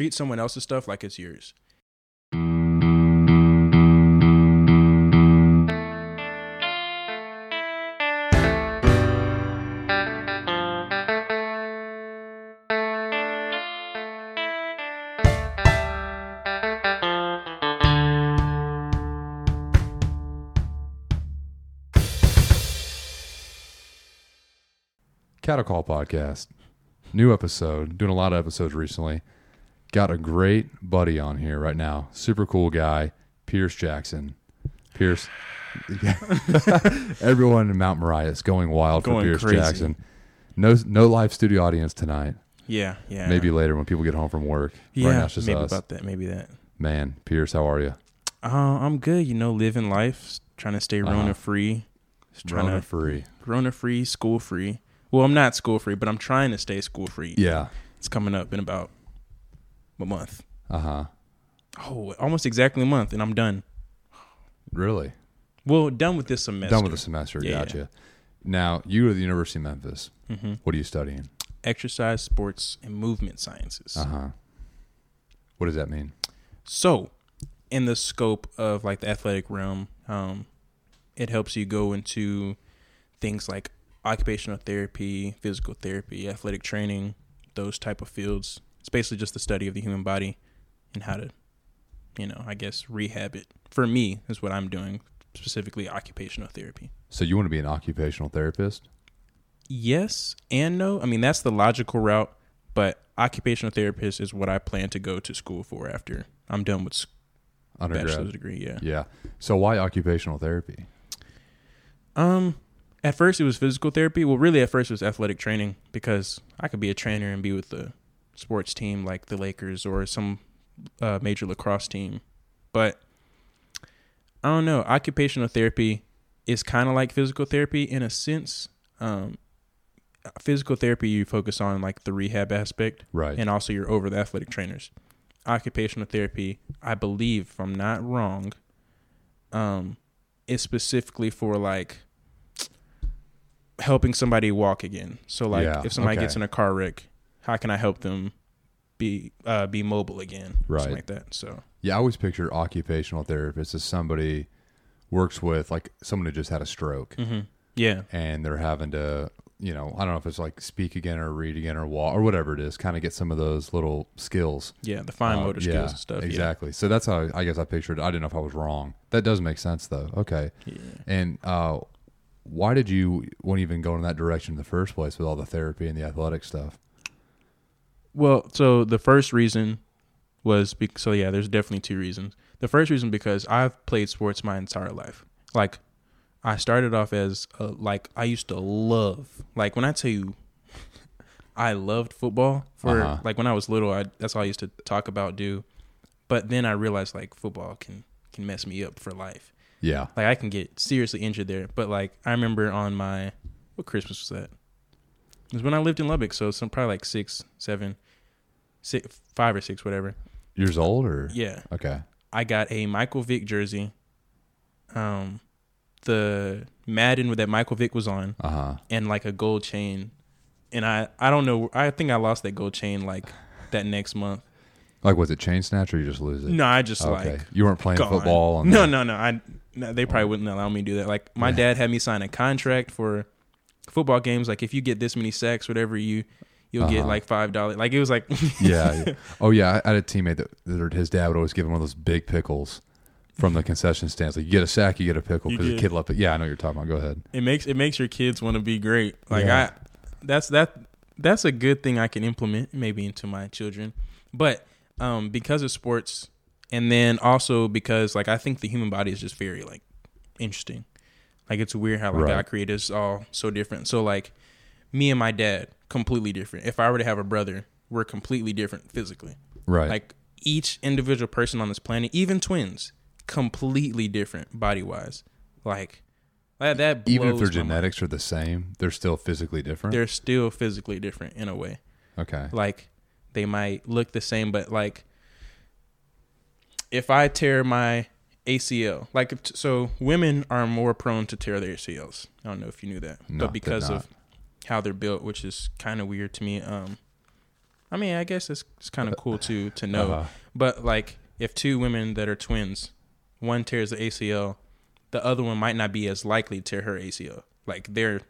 treat someone else's stuff like it's yours. Cattle Podcast. New episode. Doing a lot of episodes recently. Got a great buddy on here right now. Super cool guy, Pierce Jackson. Pierce. Everyone in Mount Moriah is going wild Going for Pierce crazy. Jackson. No, no live studio audience tonight. Yeah, yeah. Maybe later when people get home from work. Yeah, right now it's just maybe us. about that. Maybe that. Man, Pierce, how are you? Uh, I'm good. You know, living life, trying to stay Uh-huh. Rona free, Just trying Rona to free. Rona free, school free. Well, I'm not school free, but I'm trying to stay school free. Yeah. It's coming up in about a month. Uh huh. Oh, almost exactly a month, and I'm done. Really? Well, done with this semester. Done with the semester. Yeah. Gotcha. Now, you are the University of Memphis. hmm What are you studying? Exercise, sports, and movement sciences. Uh huh. What does that mean? So, in the scope of like the athletic realm, um, it helps you go into things like occupational therapy, physical therapy, athletic training, those type of fields. It's basically just the study of the human body and how to, you know, I guess rehab it. For me, is what I'm doing specifically occupational therapy. So you want to be an occupational therapist? Yes and no. I mean, that's the logical route, but occupational therapist is what I plan to go to school for after I'm done with s- bachelor's degree. Yeah. Yeah. So why occupational therapy? Um, at first it was physical therapy. Well, really, at first it was athletic training because I could be a trainer and be with the sports team like the Lakers or some uh, major lacrosse team. But I don't know. Occupational therapy is kind of like physical therapy in a sense. Um, physical therapy you focus on like the rehab aspect, Right. and also you're over the athletic trainers. Occupational therapy, I believe, if I'm not wrong, um, is specifically for like helping somebody walk again. So like Yeah, if somebody okay. gets in a car wreck, how can I help them be uh, be mobile again? Right. Something like that. So yeah, I always picture occupational therapist as somebody works with like someone who just had a stroke hmm yeah. and they're having to, you know, I don't know if it's like speak again or read again or walk or whatever it is, kind of get some of those little skills. Yeah, the fine Uh, motor yeah, skills and stuff. Exactly. So that's how I guess I pictured. it. I didn't know if I was wrong. That does make sense though. Okay. Yeah. yeah. And uh, why did you want to even go in that direction in the first place with all the therapy and the athletic stuff? Well, so the first reason was be- so yeah, there's definitely two reasons. The first reason because I've played sports my entire life. Like I started off as a, like I used to love like when I tell you I loved football for Uh-huh. like when I was little, I that's all I used to talk about do. But then I realized like football can can mess me up for life. Yeah. Like I can get seriously injured there. But like I remember on my what Christmas was that? It was when I lived in Lubbock, so some probably like six, seven, six, five or six, whatever. Years old or? Yeah, Okay. I got a Michael Vick jersey. Um, the Madden that Michael Vick was on, Uh huh. and like a gold chain. And I, I don't know. I think I lost that gold chain like that next month. Like, was it chain snatch or you just lose it? No, I just Okay. like you weren't playing gone. football. On no, the- no, no. I no, they probably wouldn't allow me to do that. Like my dad had me sign a contract for football games. Like if you get this many sacks, whatever you, you'll get Uh-huh. like five dollars. Like it was like yeah. yeah. Oh yeah. I had a teammate that, that his dad would always give him one of those big pickles from the concession stands. Like you get a sack, you get a pickle because the kid loved it. Yeah, I know what you're talking about. Go ahead. it makes it makes your kids want to be great. Like Yeah. I, that's that that's a good thing I can implement maybe into my children. But um, because of sports, and then also because like I think the human body is just very like interesting. Like it's weird how like Right. God created us all so different. So like me and my dad completely different. If I were to have a brother, we're completely different physically. Right. Like each individual person on this planet, even twins, completely different body wise. Like that, that Even if their my mind. genetics are the same, they're still physically different. they're still physically different in a way. okay. Like they might look the same, but like if I tear my ACL, like if- so, women are more prone to tear their ACLs. I don't know if you knew that, No, but because of how they're built, which is kind of weird to me. Um, I mean, I guess it's, it's kind of cool to to know. Uh-huh. But like, if two women that are twins, one tears the ACL, the other one might not be as likely to tear her ACL. Like they're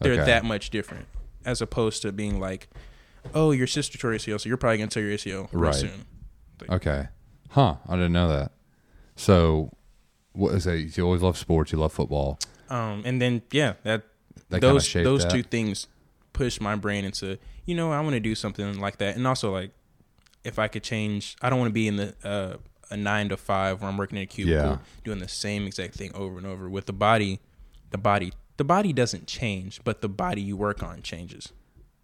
they're Okay. that much different, as opposed to being like, oh, your sister tore ACL, so you're probably gonna tear your ACL real Right. soon. Okay. Huh. I didn't know that. So, what is that? You always love sports. You love football. Um, and then yeah, that That those those that. two things push my brain into you know I want to do something like that, and also like if I could change, I don't want to be in the uh, a nine to five where I'm working in a cubicle Yeah. doing the same exact thing over and over. With the body, the body, the body doesn't change, but the body you work on changes.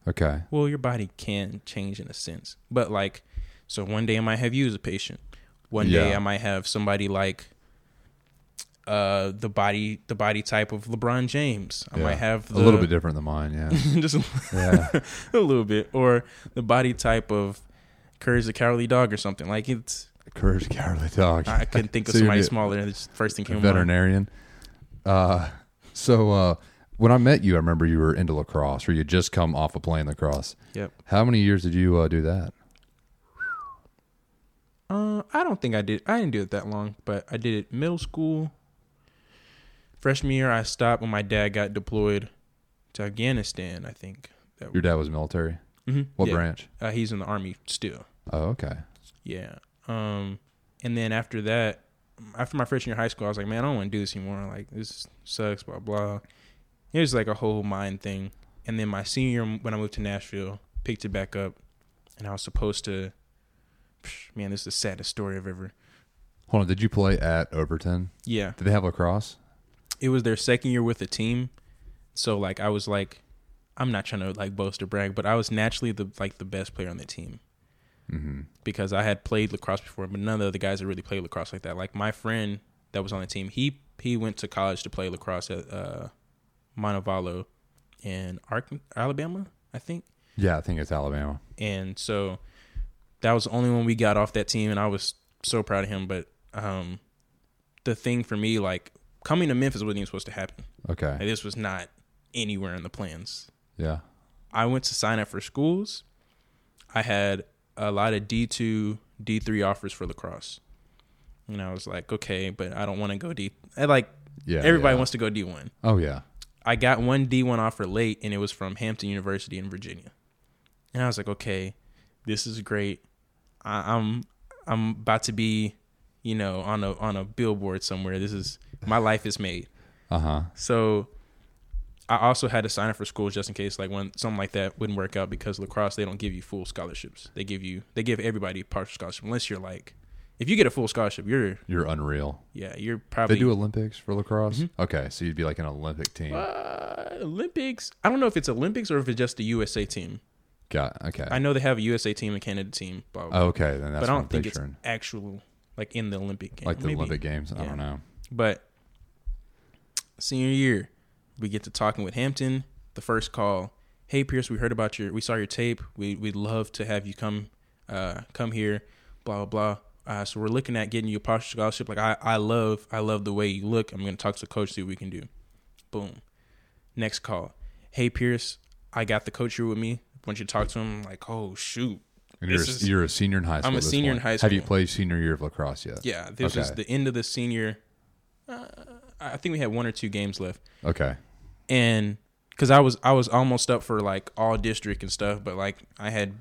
Okay. Well, your body can change in a sense, but like, so one day I might have you as a patient. One day I might have somebody like uh the body the body type of LeBron James. I Yeah. might have the, a little bit different than mine. Yeah. just a, yeah. a little bit, or the body type of Courage the Cowardly Dog or something. Like it's Courage the Cowardly Dog. I couldn't think of So somebody smaller. and the first thing came veterinarian. Uh, so uh, when I met you, I remember you were into lacrosse, or you just come off of playing lacrosse. Yep. How many years did you uh, do that? Uh, I don't think I did. I didn't do it that long, but I did it middle school. Freshman year, I stopped when my dad got deployed to Afghanistan. I think. That Your dad was military. Mhm, What yeah. branch? Uh, he's in the army still. Oh, okay. Yeah. Um, and then after that, after my freshman year of high school, I was like, man, I don't want to do this anymore. Like this sucks. Blah blah. It was like a whole mind thing. And then my senior when I moved to Nashville, picked it back up, and I was supposed to. Psh, Man, this is the saddest story I've ever. Hold on. Did you play at Overton? Yeah, Did they have lacrosse? it was their second year with the team, so like I was like, I'm not trying to like boast or brag, but I was naturally the like the best player on the team. Mm-hmm. because I had played lacrosse before, but none of the other guys that really played lacrosse like that. Like my friend that was on the team, he he went to college to play lacrosse at uh, Montevallo in Ark- Alabama, I think. Yeah, I think it's Alabama. And so that was the only one we got off that team, and I was so proud of him. But um, the thing for me, like coming to Memphis wasn't even supposed to happen. Okay. Like, this was not anywhere in the plans. Yeah. I went to sign up for schools. I had a lot of D two, D three offers for lacrosse. And I was like, okay, but I don't want to go D. I like Yeah. everybody yeah. wants to go D one. Oh yeah. I got one D one offer late, and it was from Hampton University in Virginia. And I was like, okay, this is great. I, I'm I'm about to be, you know, on a on a billboard somewhere. This is my life is made. Uh huh. So I also had to sign up for schools just in case like when something like that wouldn't work out because lacrosse they don't give you full scholarships. They give you they give everybody partial scholarship unless you're like if you get a full scholarship, you're You're unreal. yeah, you're probably They do Olympics for lacrosse. Okay, so you'd be like an Olympic team. uh, Olympics. I don't know if it's Olympics or if it's just the USA team. Got okay. I know they have a USA team and Canada team, blah, blah, blah. Okay, then that's but I don't think picturing. it's actual like in the Olympic game. like the Maybe. Olympic Games. I don't know. But senior year, we get to talking with Hampton. The first call, hey Pierce, we heard about your, we saw your tape. We we'd love to have you come, uh, come here. Blah blah blah. Uh, so we're looking at getting you a partial scholarship. Like I, I love, I love the way you look. I'm gonna talk to the coach, see what we can do. Boom. Next call, hey Pierce, I got the coach here with me. Want you talk to him? Like, oh shoot, And you're a, is- you're a senior in high school. I'm a senior in high school. Have you played senior year of lacrosse yet? yeah. This is the end of the senior. Uh, I think we had one or two games left. Okay. and because I was I was almost up for like all district and stuff, but like I had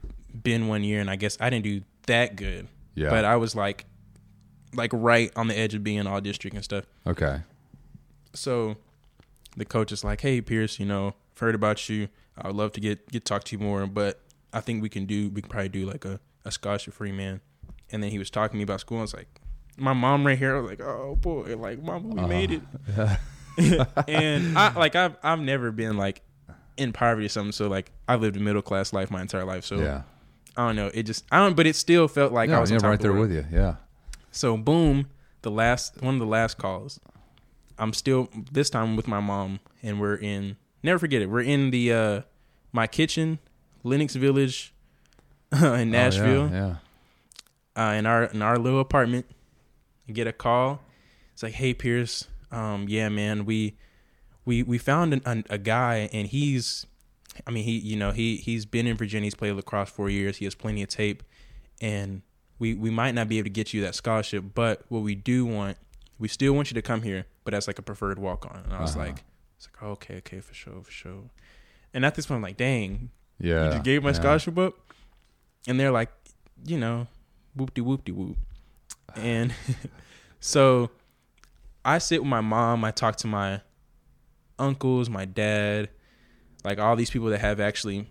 been one year and I guess I didn't do that good. Yeah. But I was like like right on the edge of being all district and stuff. okay. So the coach is like, "Hey Pierce, you know, I've heard about you. I would love to get get talk to you more, but I think we can do we can probably do like a a scholarship free man." And then he was talking to me about school. I was like, "My mom right here." I was like, "Oh boy, like mom, we Uh-huh. made it." and I like I've I've never been like in poverty or something. So like I lived a middle class life my entire life. So yeah. I don't know. It just I don't. But it still felt like I was yeah, right there with you. Yeah. So boom, the last one of the last calls. I'm still this time with my mom, and we're in. Never forget it. We're in the uh my kitchen, Lenox Village, in Oh, yeah, Nashville, yeah. uh, in our in our little apartment. Get a call. It's like, hey Pierce, um, yeah man, we we we found an, an, a guy, and he's I mean, he you know he he's been in Virginia. He's played lacrosse four years. He has plenty of tape, and we we might not be able to get you that scholarship, but what we do want, we still want you to come here, but as like a preferred walk on. And I was Uh-huh. like, it's like okay, okay, for sure, for sure. And at this point, I'm like, dang, Yeah. you just gave my yeah. scholarship up, and they're like, you know, whoop de whoop de whoop, and so I sit with my mom. I talk to my uncles, my dad, like all these people that have actually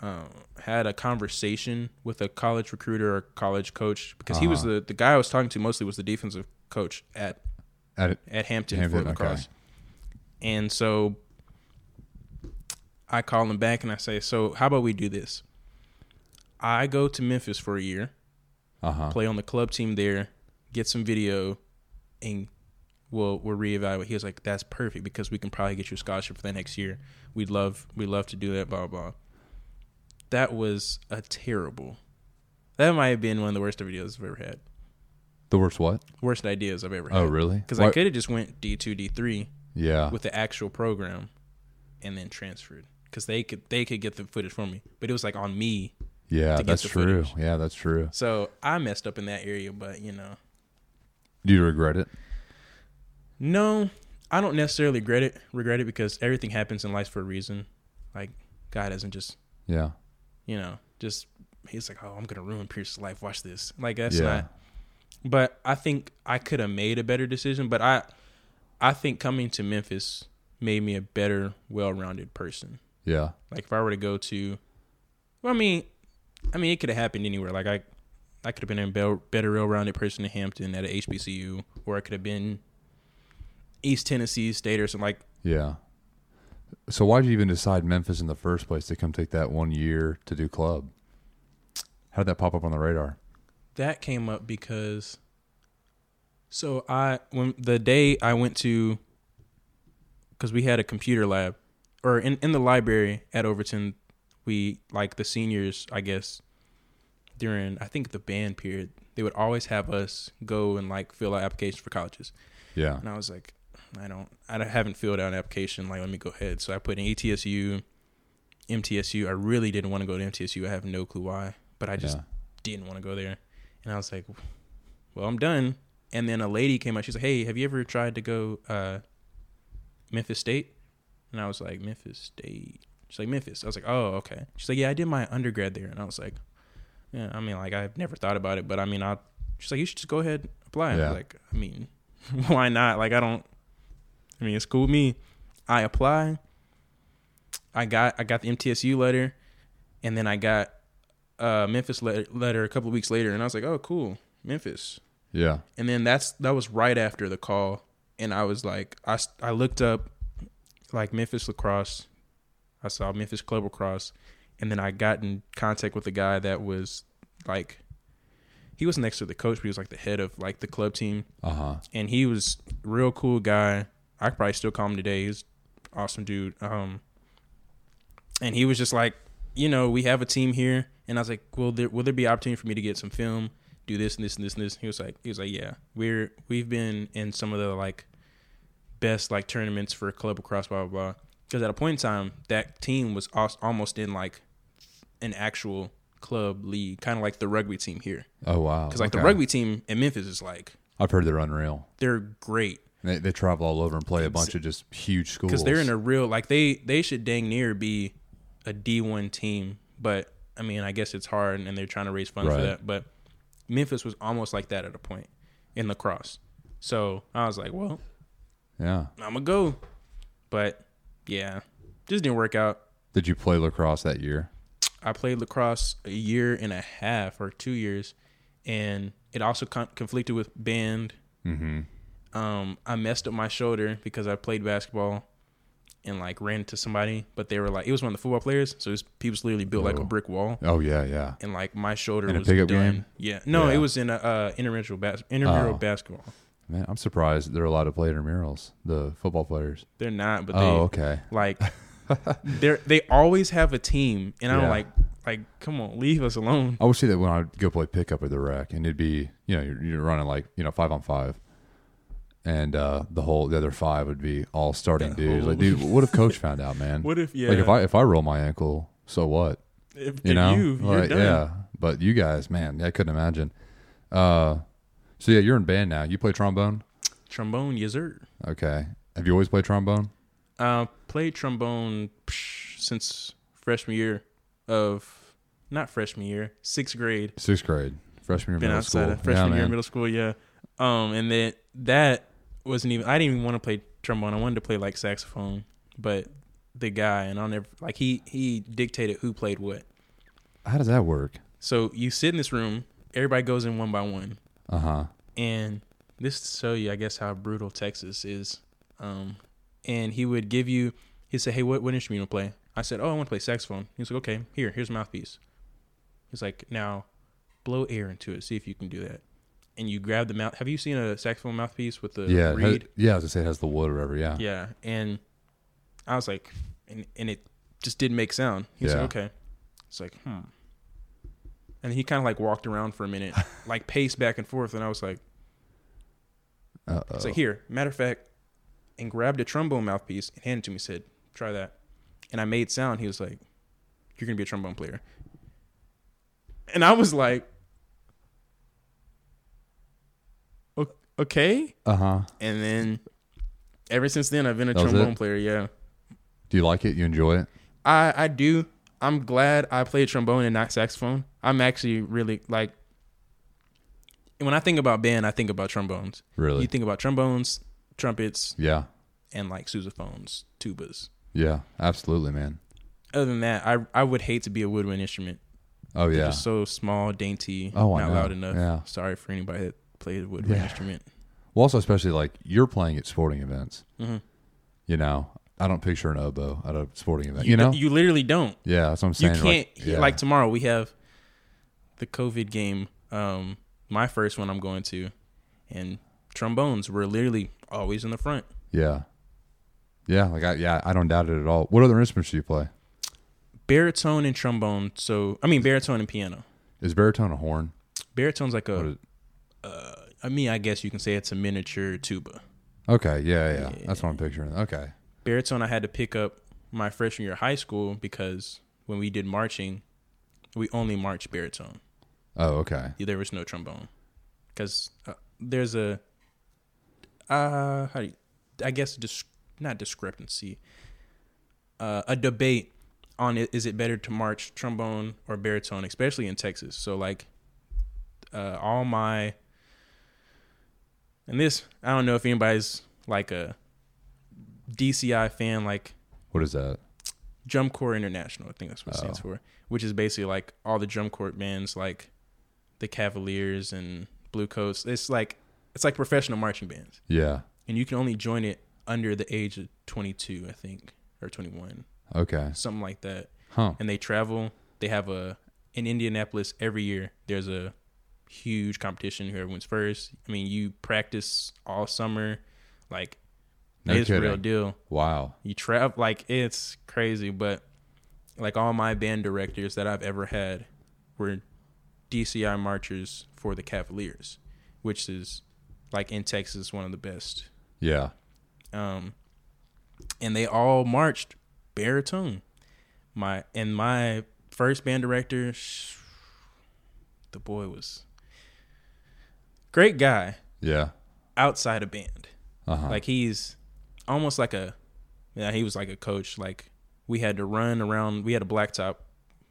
um, had a conversation with a college recruiter or college coach because he was Uh-huh. the the guy I was talking to mostly was the defensive coach at At at Hampton, Hampton, for okay. lacrosse. And so I call him back and I say, "So how about we do this? I go to Memphis for a year, Uh huh. play on the club team there, get some video, and we'll we'll reevaluate." He was like, "That's perfect because we can probably get you a scholarship for the next year. We'd love we'd love to do that." Blah blah. blah. That was a terrible. That might have been one of the worst videos I've ever had. The worst what? Worst ideas I've ever had. Oh, really? Because I could have just went D two D three Yeah. with the actual program and then transferred because they could they could get the footage for me but it was like on me yeah, that's true. footage. Yeah, that's true. so i messed up in that area but you know Do you regret it? no i don't necessarily regret it regret it because everything happens in life for a reason like god doesn't just Yeah. you know just he's like oh i'm gonna ruin pierce's life watch this like that's yeah. not but i think i could have made a better decision but i i think coming to memphis made me a better well-rounded person Yeah. Like if I were to go to, well, I mean, I mean, it could have happened anywhere. Like I, I could have been a be- better, well-rounded person in Hampton at a HBCU, or I could have been East Tennessee State or something. Like Yeah. So why did you even decide Memphis in the first place to come take that one year to do club? How did that pop up on the radar? that came up because. So I when the day I went to, because we had a computer lab, or in in the library at Overton, we like the seniors, I guess. During I think the band period, they would always have us go and like fill out applications for colleges. Yeah. And I was like, I don't, I don't- haven't filled out an application. Like, let me go ahead. So I put in ETSU, MTSU. I really didn't want to go to MTSU. I have no clue why, but I just yeah. didn't want to go there. And I was like, well, I'm done. And then a lady came out. She's like, hey, have you ever tried to go uh, Memphis State? And I was like, Memphis State. She's like, Memphis. I was like, oh, okay. She's like, yeah, I did my undergrad there. And I was like, yeah, I mean, like, I've never thought about it, but I mean, I. She's like, you should just go ahead and apply. And I was like, I mean, why not? Like, I don't. I mean, it's cool with me. I apply. I got I got the MTSU letter, and then I got uh Memphis letter, letter a couple of weeks later, and I was like, oh, cool, Memphis. Yeah. And then that's that was right after the call, and I was like, I I looked up like Memphis lacrosse. I saw Memphis club lacrosse, and then I got in contact with a guy that was like, he was next to the coach, but he was like the head of like the club team, Uh huh. and he was real cool guy. I could probably still call him today. He's awesome dude. Um, and he was just like, you know, we have a team here, and I was like, will there will there be opportunity for me to get some film, do this and this and this and this? He was like, he was like, yeah, we're we've been in some of the like best like tournaments for a club across blah blah blah. Because at a point in time, that team was almost in like an actual club league, kind of like the rugby team here. Oh wow. Because like the rugby team in Memphis is like I've heard they're unreal. they're great. They, they travel all over and play a bunch of just huge schools. because they're in a real like they they should dang near be a D one team, but I mean I guess it's hard and they're trying to raise funds for that. But Memphis was almost like that at a point in lacrosse, so I was like, well, yeah. I'm gonna go, but yeah, just didn't work out. Did you play lacrosse that year? I played lacrosse a year and a half or two years, and it also con- conflicted with band. Mm-hmm. Um, I messed up my shoulder because I played basketball and like ran into somebody, but they were like, it was one of the football players, so it was, literally built like a Oh. brick wall, Oh yeah, yeah. and like my shoulder In a was pickup done. game? Yeah, no, Yeah. it was in a uh, intramural bas- intramural Oh. basketball. Man, I'm surprised there are a lot of play intramurals. The football players. They're not, but they Oh, okay. like they're they always have a team, and I'm Yeah. like, like come on, leave us alone. I would see that when I would go play pickup at the rec, and it'd be you know you're, you're running like you know five on five, and uh, the whole the other five would be all starting dudes. Like, dude, what if coach found out, man? What if yeah? Like if I if I roll my ankle, so what? if, You if know, you, you're like, done. yeah. But you guys, man, I couldn't imagine. Uh, so yeah, you're in band now. You play trombone. trombone, yes sir. Okay. Have you always played trombone? Uh, played trombone psh, since freshman year of not freshman year, sixth grade. Sixth grade, freshman year, Been middle outside school. of freshman yeah, year, middle school, yeah. Um, and then that wasn't even. I didn't even want to play trombone. I wanted to play like saxophone, but the guy and I'll never like he he dictated who played what. How does that work? So you sit in this room, everybody goes in one by one, Uh huh. and this to show you, I guess, how brutal Texas is. Um, and he would give you, he'd say, "Hey, what what instrument you want to play?" I said, "Oh, I want to play saxophone." He was like, "Okay, here, here's a mouthpiece." He's like, "Now, blow air into it. See if you can do that." And you grab the mouth. Have you seen a saxophone mouthpiece with the Yeah. it has- yeah. I was gonna say it has the wood or whatever. Yeah. Yeah, and I was like, and and it just didn't make sound. He's Yeah. like, okay. It's like, hmm. And he kind of like walked around for a minute, like paced back and forth, and I was like, Uh it's like here, matter of fact, and grabbed a trombone mouthpiece and handed it to me. Said, try that, and I made sound. He was like, you're gonna be a trombone player, and I was like, okay. Uh huh. And then ever since then, I've been a That was trombone it? player. Yeah. Do you like it? You enjoy it? I I do. I'm glad I played trombone and not saxophone. I'm actually really like when I think about band, I think about trombones. Really? You think about trombones, trumpets, yeah. and like sousaphones, tubas. Yeah. Absolutely, man. Other than that, I I would hate to be a woodwind instrument. Oh They're yeah. just so small, dainty, Oh, I not know. loud enough. Yeah. Sorry for anybody that played a woodwind Yeah. instrument. Well, also especially like you're playing at sporting events. hmm You know, I don't picture an oboe at a sporting event. You, know? you literally don't. yeah, that's what I'm saying. You can't like, yeah. like tomorrow we have the COVID game. Um, my first one I'm going to, and trombones were literally always in the front. yeah, yeah. Like I, yeah, I don't doubt it at all. What other instruments do you play? Baritone and trombone. So I mean baritone and piano. Is baritone a horn? Baritone's like a. Uh, I mean, I guess you can say it's a miniature tuba. okay, yeah, yeah, Yeah. That's what I'm picturing. Okay, Baritone I had to pick up my freshman year of high school because when we did marching, we only marched baritone. oh, okay, there was no trombone because uh, there's a uh how do you, I guess dis- not discrepancy uh, a debate on it is it better to march trombone or baritone especially in Texas so like uh all my and this I don't know if anybody's like a DCI fan like what is that? Drum Corps International, I think that's what it stands Oh. for, which is basically like all the drum corps bands, like the Cavaliers and Bluecoats. It's like it's like professional marching bands, Yeah, and you can only join it under the age of 22, I think, or 21, okay, something like that. huh? And they travel. They have a in Indianapolis every year. There's a huge competition. Whoever wins first. I mean, you practice all summer, like No it's kidding. real deal Wow, you travel like it's crazy but like all my band directors that i've ever had were dci marchers for the cavaliers which is like in texas one of the best yeah, um and they all marched baritone my and my first band director the boy was great guy yeah, outside of band uh huh. like he's almost like a yeah, he was like a coach. Like we had to run around we had a blacktop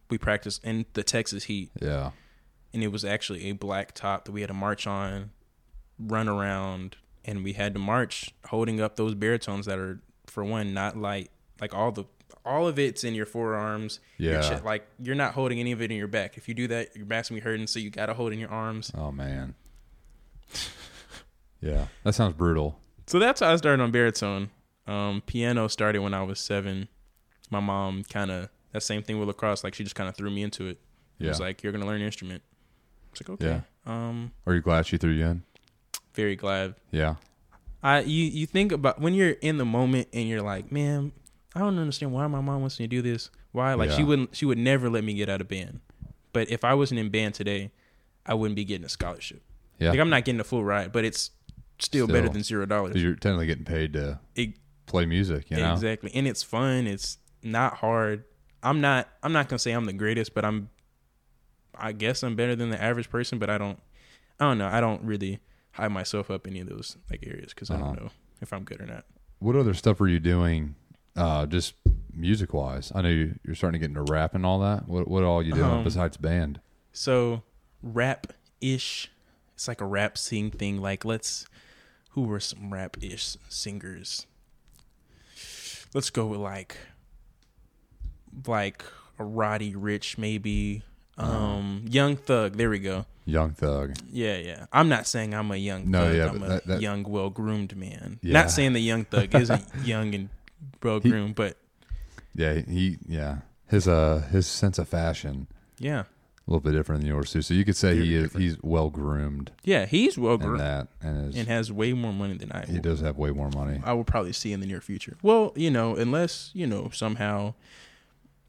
we practiced in the Texas heat yeah, and it was actually a black top that we had to march on, run around, and we had to march holding up those baritones that are for one not light. Like all the all of it's in your forearms. your Yeah. like you're not holding any of it in your back. If you do that, your back's gonna be hurting, so you gotta hold in your arms. Oh man. yeah, that sounds brutal. So that's how I started on baritone. Um, piano started when I was seven. My mom kind of that same thing with lacrosse. Like she just kind of threw me into it. It Yeah. was like you're gonna learn an instrument. It's like okay. Um, Are you glad she threw you in? very glad. Yeah, I you you think about when you're in the moment and you're like, man, I don't understand why my mom wants me to do this. Why? Like she wouldn't she would never let me get out of band. But if I wasn't in band today, I wouldn't be getting a scholarship. Yeah, Like I'm not getting a full ride, but it's still, better than zero dollars. You're technically getting paid to It- play music, you know? Exactly. And it's fun. It's not hard. I'm not I'm not gonna say I'm the greatest, but I'm I guess I'm better than the average person, but I don't I don't know. I don't really high myself up any of those like areas because I Uh-huh. don't know if I'm good or not. What other stuff are you doing, uh, just music wise? I know you, you're starting to get into rap and all that. What what all you doing Um, besides band? So rap ish. It's like a rap sing thing. Like let's who were some rap ish singers? Let's go with like like a Roddy Ricch maybe. Uh-huh. Um Young Thug, there we go. Young Thug. Yeah, yeah. I'm not saying I'm a young No, thug. yeah, I'm a that- that- young, well groomed man. Yeah. Not saying the young thug isn't young and well groomed, but Yeah, he yeah. His uh his sense of fashion yeah. A little bit different than yours too. So you could say he is different. he's well groomed Yeah, he's well in groomed that and is and has way more money than I he does have way more money. I will probably see in the near future. Well, you know, unless, you know, somehow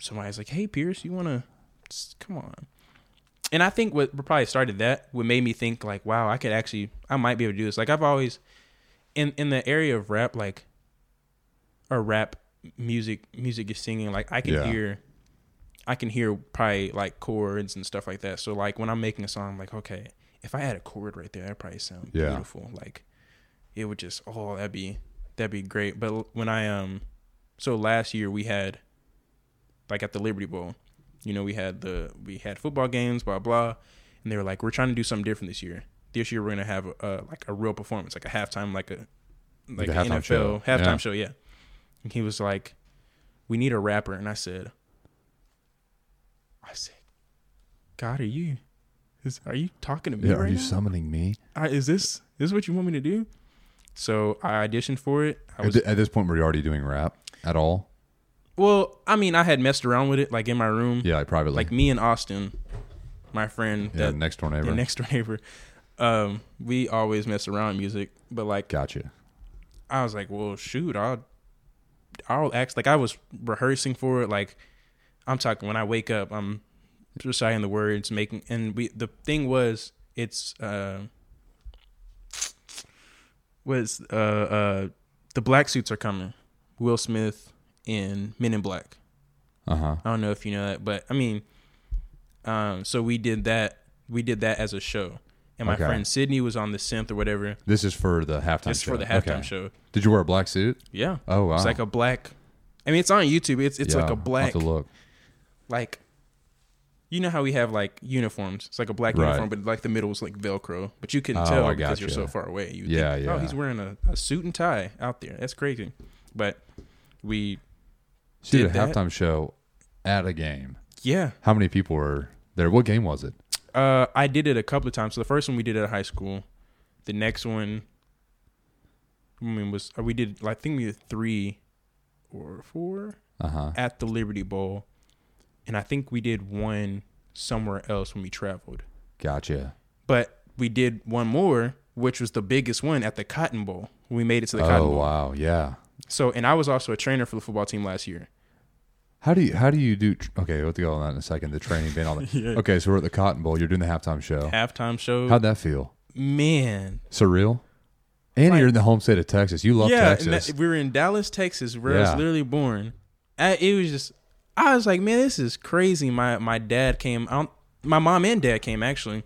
somebody's like, "Hey, Pierce, you want to come on." And I think what probably started that, what made me think like, "Wow, I could actually I might be able to do this." Like I've always in in the area of rap like or rap music music is singing like I can Yeah. hear I can hear probably like chords and stuff like that. So like when I'm making a song, I'm like, okay, if I had a chord right there, that'd probably sound Yeah. beautiful. Like it would just oh that'd be that'd be great. But when I um so last year we had like at the Liberty Bowl, you know, we had the we had football games, blah blah, and they were like, we're trying to do something different this year. This year we're gonna have a, uh like a real performance, like a halftime, like a like, a an halftime NFL show. halftime Yeah. show, yeah. And he was like, we need a rapper, and I said, I said, God, are you? Is, are you talking to me Yeah, right are you now? summoning me? I, is this is this what you want me to do? So I auditioned for it. Was at this point, were you already doing rap at all? well. I mean, I had messed around with it, like in my room. Yeah, like privately. Like me and Austin, my friend, yeah, that next door neighbor. the next door neighbor. Um, we always mess around music, but like gotcha. I was like, well, shoot, I'll I'll act like I was rehearsing for it. Like I'm talking when I wake up, I'm reciting the words, making, and we the thing was, it's uh was uh uh the black suits are coming, Will Smith in Men in Black. Uh huh. I don't know if you know that, but I mean, um, so we did that. We did that as a show, and my Okay. friend Sydney was on the synth or whatever, This is for the halftime. just show. for the halftime Okay. show. Did you wear a black suit? Yeah, Oh wow. it's like a black. I mean, it's on YouTube. It's it's Yeah, like a black, look. like, you know how we have like uniforms. It's like a black Right. uniform, but like the middle is like Velcro, but you can Oh, tell I because you're so far away. You Yeah, think, yeah. Oh, he's wearing a, a suit and tie out there. That's crazy, but we did did a that. halftime show at a game. yeah. How many people were there? What game was it? Uh, I did it a couple of times. So the first one we did at high school. The next one, I mean, was uh, we did. I think we did three or four Uh huh. at the Liberty Bowl, and I think we did one somewhere else when we traveled. Gotcha. But we did one more, which was the biggest one at the Cotton Bowl. We made it to the Cotton oh, Bowl. Oh wow, yeah. So, and I was also a trainer for the football team last year. How do you how do you do? Okay, we'll have to go on that in a second. The training being all that. Yeah. Okay, so we're at the Cotton Bowl. You're doing the halftime show. Halftime show, How'd that feel? man. Surreal. And Like- you're in the home state of Texas. You love yeah, Texas. that- we were in Dallas, Texas, where I was literally born. I, it was just, I was like, man, this is crazy. My my dad came, my mom and dad came actually,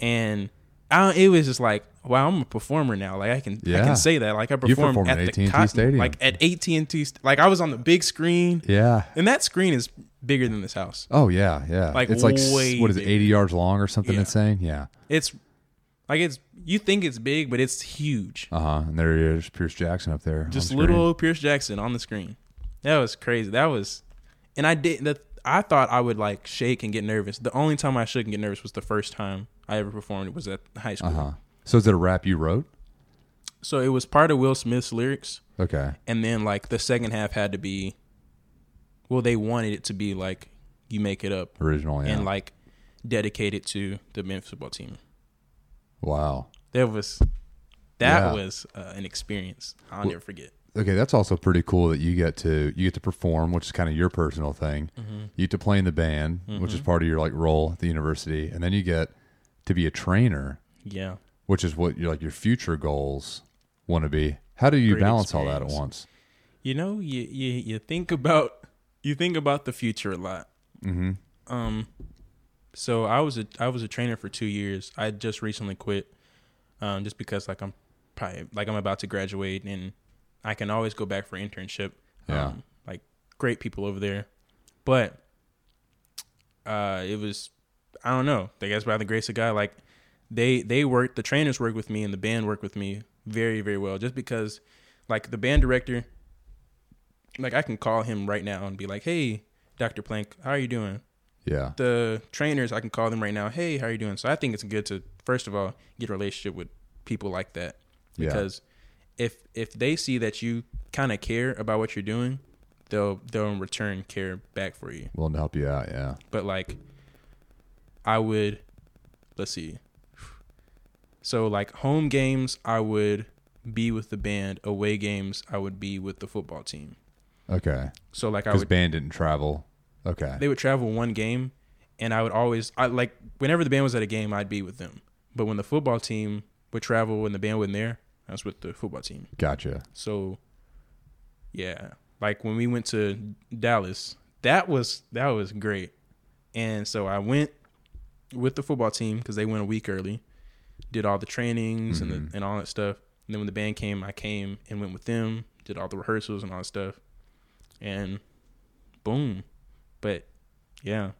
and I, it was just like, wow, I'm a performer now. Like I can, I can say that. Like I performed performed at at the Cotton- Stadium. like at AT and T. Like I was on the big screen, yeah. and that screen is bigger than this house. Oh yeah, yeah. Like, it's like way what is it, bigger. 80 yards long or something Yeah. insane? Yeah. It's like it's you think it's big, but it's huge. Uh huh. And there he is, Pierce Jackson up there. just screen. little old Pierce Jackson on the screen. That was crazy. That was, and I did that. I thought I would like shake and get nervous. The only time I shook and get nervous was the first time I ever performed. It was at high school. Uh huh. So is it a rap you wrote? So it was part of Will Smith's lyrics, Okay. and then like the second half had to be. Well, they wanted it to be like you make it up Original. Yeah. and like dedicated to the Memphis football team. wow. That was that Yeah. was uh, an experience I'll Well- never forget. Okay, that's also pretty cool that you get to you get to perform, which is kind of your personal thing. Mm-hmm. You get to play in the band, which is part of your like role at the university, and then you get to be a trainer. Yeah. which is what your like your future goals want to be. How do you Great balance all that at once? You know, you you you think about you think about the future a lot. Mm-hmm. Um, so I was a I was a trainer for two years. I just recently quit, um, just because like I'm probably like I'm about to graduate and I can always go back for internship. Yeah. Um, like great people over there, but uh, it was I don't know. I guess by the grace of God, like they they worked the trainers worked with me and the band worked with me very very well. Just because like the band director, like I can call him right now and be like, hey. Dr. Plank, how are you doing? Yeah. the trainers I can call them right now. Hey, how are you doing? So I think it's good to first of all get a relationship with people like that Yeah. If if they see that you kind of care about what you're doing, they'll they'll in return care back for you. Willing to help you out. Yeah. But like, I would let's see. So like home games, I would be with the band. Away games, I would be with the football team. Okay. So like I would band didn't travel. Okay. they would travel one game and I would always I like whenever the band was at a game I'd be with them. But when the football team would travel and the band wasn't there, I was with the football team. Gotcha. So yeah. Like when we went to Dallas, that was that was great. And so I went with the football team because they went a week early, did all the trainings and Mhm. the, and all that stuff. And then when the band came, I came and went with them, did all the rehearsals and all that stuff, and boom. But yeah,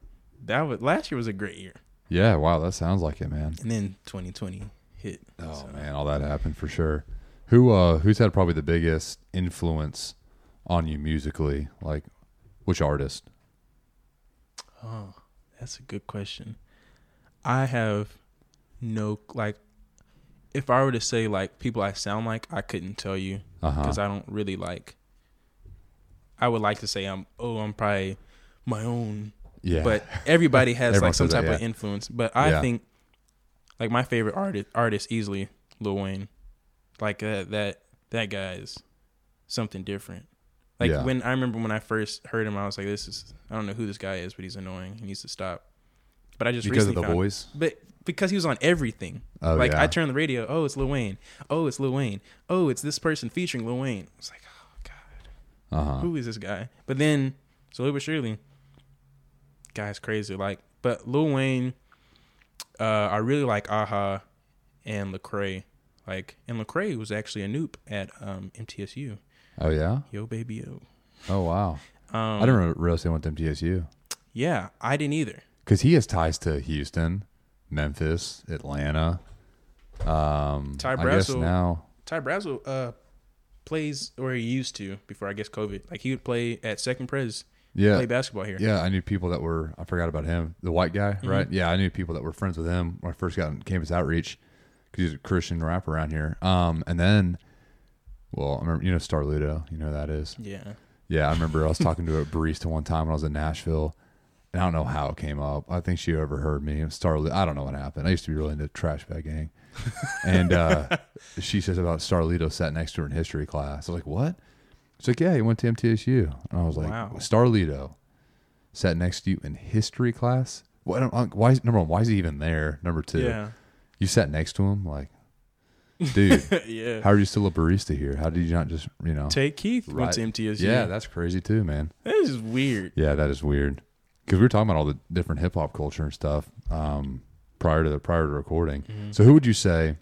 that was last year was a great year, Yeah. Wow. That sounds like it, man. and then 2020 hit. Oh So, man, all that happened for sure. Who uh who's had probably the biggest influence on you musically? Like which artist? Oh, that's a good question. I have no like. If I were to say like people I sound like, I couldn't tell you because I don't really like. I would like to say I'm oh I'm probably my own, Yeah. but everybody has like some says that, type of influence. But I Yeah. think like my favorite artist artist easily Lil Wayne, like uh, that that guy is something different. Like Yeah. when I remember when I first heard him, I was like, "This is I don't know who this guy is, but he's annoying. He needs to stop." But I just because of the found- voice. but because he was on everything. Oh like yeah. I turned the radio, oh it's Lil Wayne, oh it's Lil Wayne, oh it's this person featuring Lil Wayne. It's like, oh god, uh huh. who is this guy? But then slowly but surely, guy's crazy. Like, but Lil Wayne, uh, I really like Aha and Lecrae. Like, and Lecrae was actually a noob at um, MTSU. Oh yeah. Yo, baby, yo. Oh wow. Um, I didn't realize they went to MTSU Yeah, I didn't either. because he has ties to Houston, Memphis, Atlanta. Um, Ty I guess now. Ty Brasel uh, plays, or he used to before I guess COVID. Like he would play at Second Pres, Yeah. play basketball here. Yeah, I knew people that were. I forgot about him, the white guy, Mm-hmm. right? Yeah, I knew people that were friends with him when I first got on campus outreach because he's a Christian rapper around here. Um, and then, well, I remember you know Starlito, you know that is. Yeah. Yeah, I remember I was talking to a barista one time when I was in Nashville, and I don't know how it came up. I think she overheard me. It was Starlito. I don't know what happened. I used to be really into Trash Bag Gang, and uh, she says about Starlito sat next to her in history class. I was like, what? She's like, yeah, he went to MTSU, and I was like, Wow. Starlito sat next to you in history class. Why? don't- Why? is- Number one, why is he even there? Number two, Yeah. you sat next to him, like, dude. yeah. How are you still a barista here? How did you not just, you know? Take Keith Right. went to MTSU. Yeah, that's crazy too, man. that is weird. Yeah, that is weird. Because we were talking about all the different hip hop culture and stuff um, prior to the prior to recording. Mm-hmm. So, who would you say?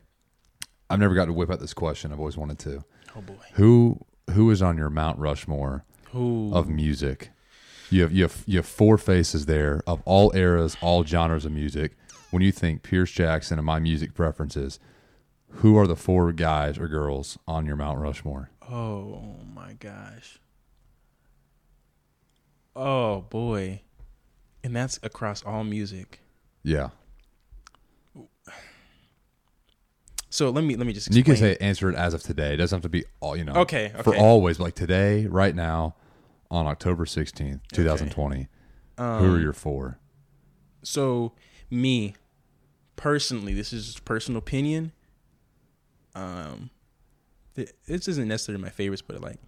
I've never got to whip out this question. I've always wanted to. Oh boy. Who who is on your Mount Rushmore Ooh. of music? You have you have you have four faces there of all eras, all genres of music. When you think Pierce Jackson and my music preferences, who are the four guys or girls on your Mount Rushmore? Oh my gosh. Oh boy. And that's across all music. Yeah, So let me let me just And you can say answer it as of today. It doesn't have to be all you know. Okay, For always, like today, right now, on October sixteenth, two thousand twenty. who are Um, your four? So me personally, this is just personal opinion. Um th- this isn't necessarily my favorites, but like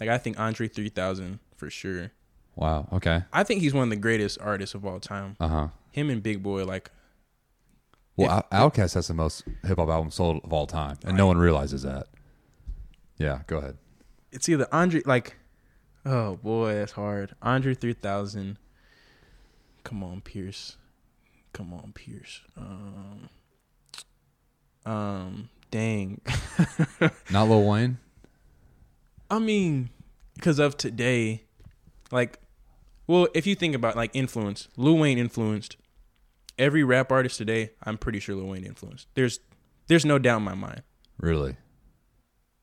like I think Andre 3000 for sure. Wow. Okay. I think he's one of the greatest artists of all time. Uh huh. Him and Big Boi like Well, Out- Outkast has the most hip hop albums sold of all time, and no one realizes that. Yeah, go ahead. it's either Andre like oh boy, that's hard. Andre three thousand. Come on, Pierce. Come on, Pierce. Um um dang. Not Lil Wayne. I mean, because of today, like, well, if you think about like influence, Lil Wayne influenced every rap artist today. I'm pretty sure Lil Wayne influenced. There's, there's no doubt in my mind. Really?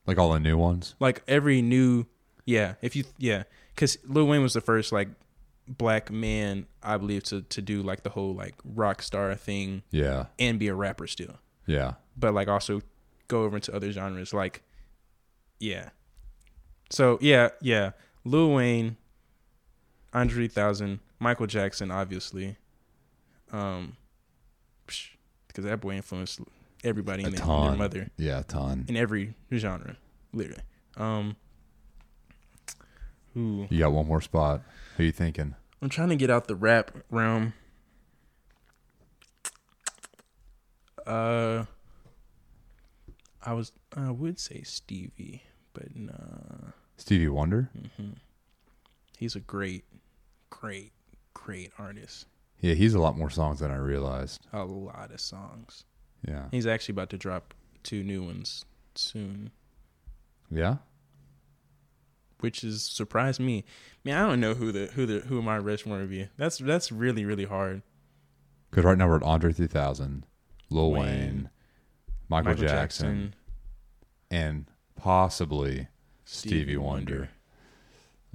Like all the new ones? Like every new, yeah. If you, yeah, because Lil Wayne was the first like black man, I believe, to to do like the whole like rock star thing Yeah. and be a rapper still, Yeah. but like also go over into other genres. Like, yeah. So yeah, yeah. Lil Wayne, Andre 3000, Michael Jackson, obviously. Um, because that boy influenced everybody A and their, mother Yeah, a ton. in every genre, literally. Um, ooh, You got one more spot. Who you thinking? I'm trying to get out the rap realm. Uh, I was I would say Stevie, but nah. Stevie Wonder? Mm-hmm. He's a great, great, great artist. Yeah, he's a lot more songs than I realized. A lot of songs. Yeah. He's actually about to drop two new ones soon, Yeah? which is surprised me. Man, I don't know who the who the who my Rushmore would be. That's that's really really hard. Because right now we're at Andre 3000, Lil Wayne, Wayne, Michael, Jackson, and possibly Stevie, Wonder.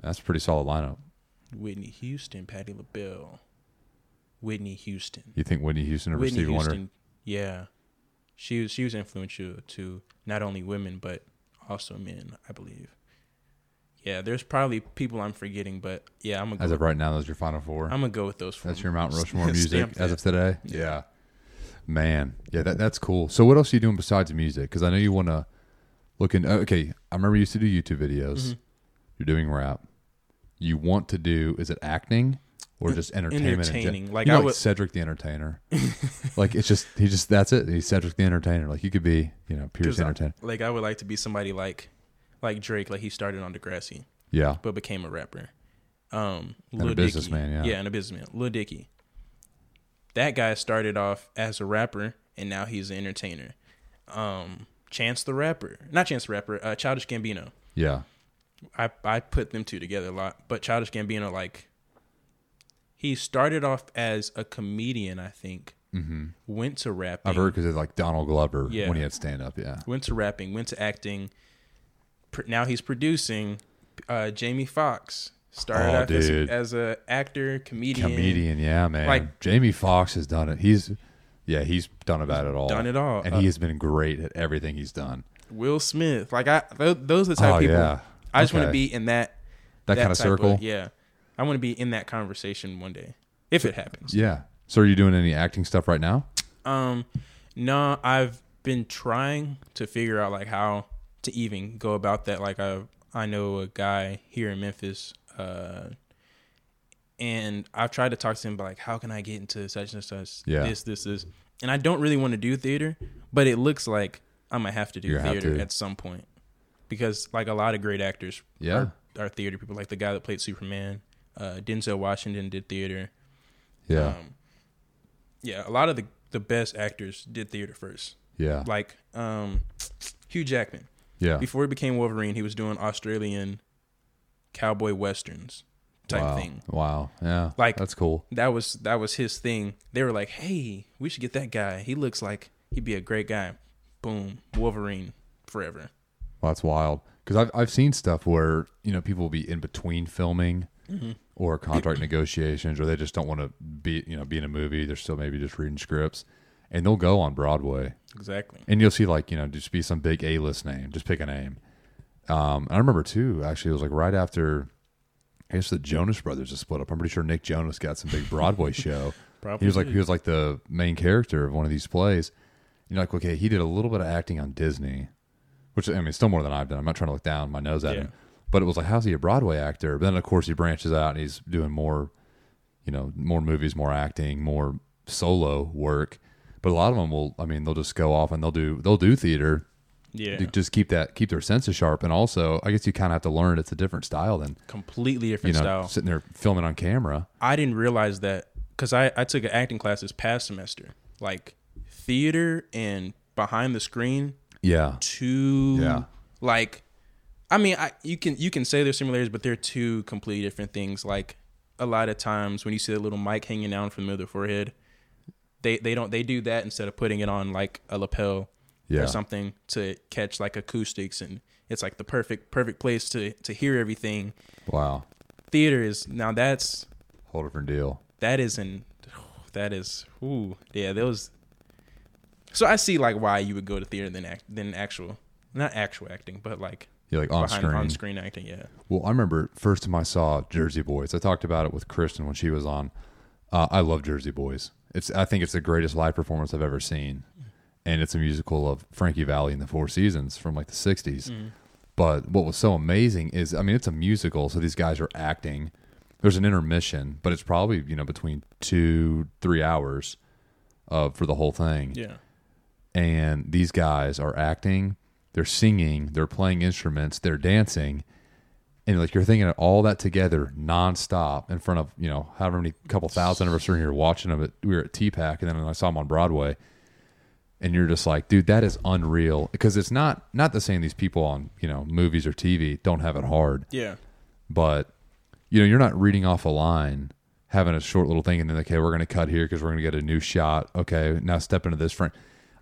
That's a pretty solid lineup. Whitney Houston, Patti LaBelle, Whitney Houston, You think Whitney Houston over Whitney Stevie Houston. Wonder? Yeah, she was she was influential to not only women but also men, I believe. Yeah, there's probably people I'm forgetting, but yeah, I'm gonna As go, of right now, those are your final 4 I'm gonna go with those. Four. That's your Mount Rushmore music as of today. Yeah. Yeah, man. Yeah, that that's cool. So, what else are you doing besides music? Because I know you want to look in. Okay, I remember you used to do YouTube videos. Mhm. You're doing rap. You want to do? Is it acting or just entertainment? entertaining. Like you know, I like Cedric the Entertainer. like it's just he just that's it. He's Cedric the Entertainer. Like you could be, you know, Pierce the I- Entertainer. like I would like to be somebody like like Drake. Like he started on Degrassi, Yeah, but became a rapper. Um, And a Dicky. businessman, yeah. yeah, and a businessman. Lil Dicky. That guy started off as a rapper, and now he's an entertainer. Um, Chance the Rapper, not Chance the Rapper, uh, Childish Gambino. yeah, I I put them two together a lot, but Childish Gambino like he started off as a comedian, I think. hmm Went to rapping. I've heard because it's like Donald Glover Yeah. when he had stand up. Yeah, went to rapping, went to acting. Now he's producing. Uh, Jamie Foxx started Oh, off as, as a actor, comedian, comedian. Yeah, man. Like- Jamie Foxx has done it. He's yeah, he's done about it all. done it all. and Uh, he has been great at everything he's done. Will Smith, like I, th- those are the type Oh of people. yeah, I just want to be in that that, kind of circle. yeah, I want to be in that conversation one day if it happens. Yeah. So are you doing any acting stuff right now? Um, no, I've been trying to figure out like how to even go about that. Like I, I know a guy here in Memphis, uh, and I've tried to talk to him, but like, how can I get into such and such? Yeah. This, this, this, and I don't really want to do theater, but it looks like I might have to do You have theater to. at some point because like a lot of great actors, Yeah. are, are theater people. Like the guy that played Superman, uh, Denzel Washington did theater. Yeah. Um, yeah, a lot of the the best actors did theater first. yeah. Like um, Hugh Jackman. Yeah. Before he became Wolverine, he was doing Australian cowboy westerns type wow. thing. Wow. Yeah. Like- that's cool. That was that was his thing. They were like, "Hey, we should get that guy. He looks like he'd be a great guy." Boom, Wolverine forever. Well, that's wild. Because I've I've seen stuff where you know people will be in between filming Mm-hmm. or contract negotiations, or they just don't want to be you know be in a movie. They're still maybe just reading scripts, and they'll go on Broadway, Exactly. and you'll see like you know just be some big A list name. Just pick a name. Um, I remember too. Actually, it was like right after. I guess the Jonas Brothers just split up. I'm pretty sure Nick Jonas got some big Broadway show. Probably He was like did. he was like the main character of one of these plays. You're like, okay, he did a little bit of acting on Disney, which I mean, still more than I've done. I'm not trying to look down my nose at Yeah. him, but it was like, how's he a Broadway actor? But then of course he branches out and he's doing more, you know, more movies, more acting, more solo work. But a lot of them will. I mean, they'll just go off and they'll do they'll do theater Yeah. to just keep that keep their senses sharp. And also, I guess you kind of have to learn it's a different style than Completely different you know style. sitting there filming on camera. I didn't realize that because I, I took an acting class this past semester. Like theater and behind the screen, Yeah, two Yeah. like I mean I you can you can say there's similarities, but they're two completely different things. Like a lot of times when you see the little mic hanging down from the middle of the forehead, they they don't they do that instead of putting it on like a lapel yeah, or something to catch like acoustics and it's like the perfect perfect place to to hear everything. wow, Theater is now that's whole different deal. that is an that is ooh yeah those so i see like why you would go to theater than act than actual not actual acting but like Yeah, like on screen. on screen acting yeah Well, I remember first time I saw Jersey Boys. I talked about it with Kristen when she was on. Uh, I love Jersey Boys. It's I think it's the greatest live performance I've ever seen, and it's a musical of Frankie Valli and the Four Seasons from like the '60s. But what was so amazing is, I mean, it's a musical, so these guys are acting. There's an intermission, but it's probably you know between two three hours, uh, for the whole thing yeah and these guys are acting, they're singing, they're playing instruments, they're dancing, and like you're thinking of all that together nonstop in front of you know however many couple thousand of us are in here watching them. At, we were at TPAC, and then I saw them on Broadway, and you're just like, dude, that is unreal. Because it's not not the same. these people on you know movies or TV don't have it hard, yeah but you know you're not reading off a line having a short little thing and then okay we're going to cut here because we're going to get a new shot okay now step into this frame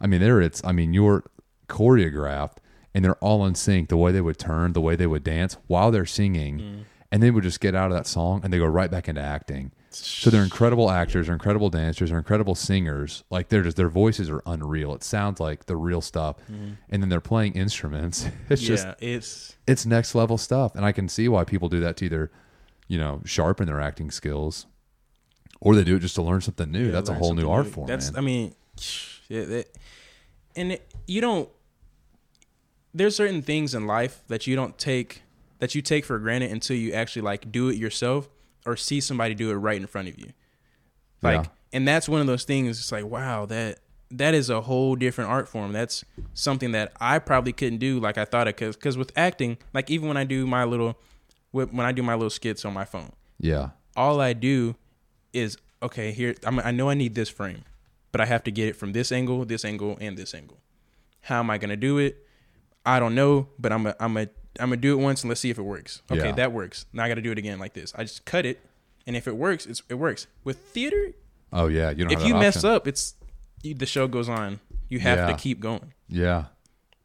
i mean there it's i mean you're choreographed and they're all in sync the way they would turn the way they would dance while they're singing mm. and they would just get out of that song and they go right back into acting. So they're incredible actors they're incredible dancers they're incredible singers. Like they're just their voices are unreal. It sounds like the real stuff. Mm. And then they're playing instruments. It's yeah just it's it's next level stuff. And i can see why people do that to either you know sharpen their acting skills or they do it just to learn something new. Yeah, that's a whole new art form that's man. I mean it, it, and it, you don't there's certain things in life that you don't take that you take for granted until you actually like do it yourself or see somebody do it right in front of you like Yeah. and that's one of those things it's like wow that that is a whole different art form that's something that i probably couldn't do like i thought it could because with acting like even when i do my little when i do my little skits on my phone yeah all I do is okay. Here, I'm, I know I need this frame, but I have to get it from this angle, this angle, and this angle. How am I gonna do it? I don't know, but I'm a, I'm a, I'm gonna do it once and let's see if it works. Okay, Yeah. that works. Now I got to do it again like this. I just cut it, and if it works, it's, it works. With theater, oh yeah you don't if you mess option. up, it's you, the show goes on. You have Yeah. to keep going, yeah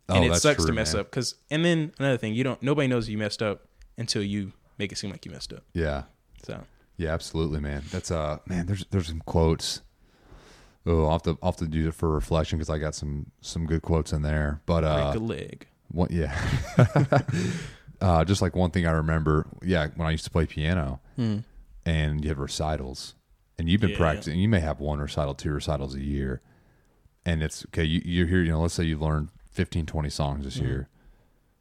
oh, and it sucks true, to mess man. up. Cause and then another thing, you don't. Nobody knows you messed up until you make it seem like you messed up. yeah So yeah absolutely man that's uh man there's there's some quotes oh i'll have to, I'll have to do it for reflection because i got some some good quotes in there but uh break a leg. What? Yeah. uh, just like one thing I remember, yeah, when I used to play piano, and you have recitals, and you've been Yeah. practicing. You may have one recital, two recitals a year, and it's okay. You, you're here. You know, let's say you've learned 15, 20 songs this year.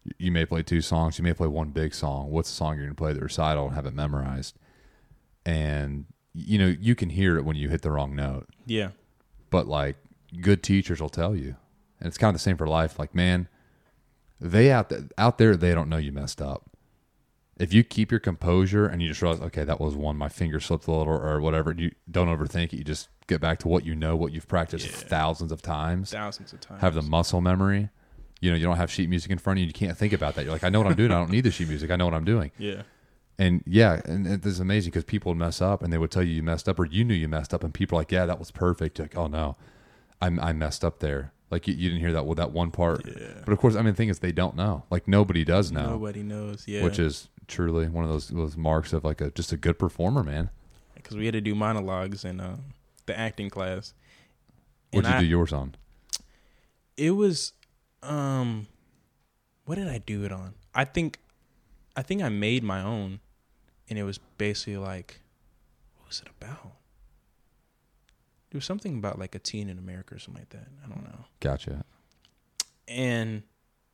You- You may play two songs. You may play one big song. What's the song you're going to play at the recital and have it memorized? And you know, you can hear it when you hit the wrong note Yeah. But like good teachers will tell you. And it's kind of the same for life. Like man they out th- out there they don't know you messed up. If you keep your composure and you just realize okay that was one my finger slipped a little or, whatever you don't overthink it. You just get back to what you know what you've practiced Yeah. thousands of times. Thousands of times. have the muscle memory. You know you don't have sheet music in front of you. You can't think about that. You're like i know what i'm doing. I don't need the sheet music. I know what i'm doing. Yeah. And yeah, and it is amazing because people would mess up and they would tell you you messed up or you knew you messed up, and people are like, yeah, that was perfect. You're like, oh no, I I messed up there. Like you, you didn't hear that with that one part. Yeah. But of course, I mean, the thing is, they don't know. Like nobody does know, Nobody knows. Yeah. which is truly one of those those marks of like a just a good performer, man. because we had to do monologues in uh, the acting class. What did you I- do yours on? It was, um, what did I do it on? I think, I think I made my own, and it was basically like, what was it about? It was something about like a teen in America or something like that. I don't know. Gotcha. and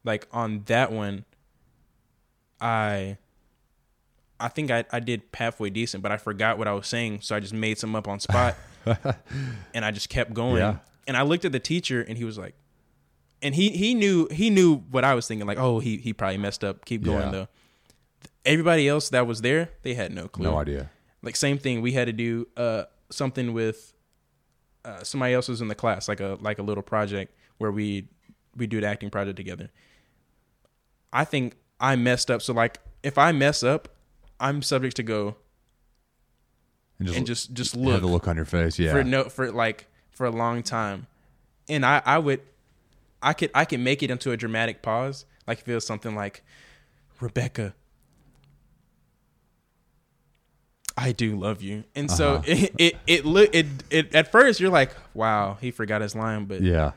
like on that one i i think i, I did halfway decent but i forgot what i was saying so i just made some up on spot and i just kept going Yeah. and I looked at the teacher, and he was like, and he he knew he knew what I was thinking. Like, oh, he he probably messed up. Keep going Yeah. though. Everybody else that was there, they had no clue. No idea. Like same thing. We had to do uh something with uh, somebody else was in the class, like a like a little project where we we do the acting project together. I think I messed up. So like if I mess up, I'm subject to go And just, and just just have look the look on your face. Yeah. for no for like for a long time. And I I would I could I could make it into a dramatic pause. Like if it was something like Rebecca I do love you. And so Uh-huh. it it it look it, it at first you're like, wow, he forgot his line, but yeah.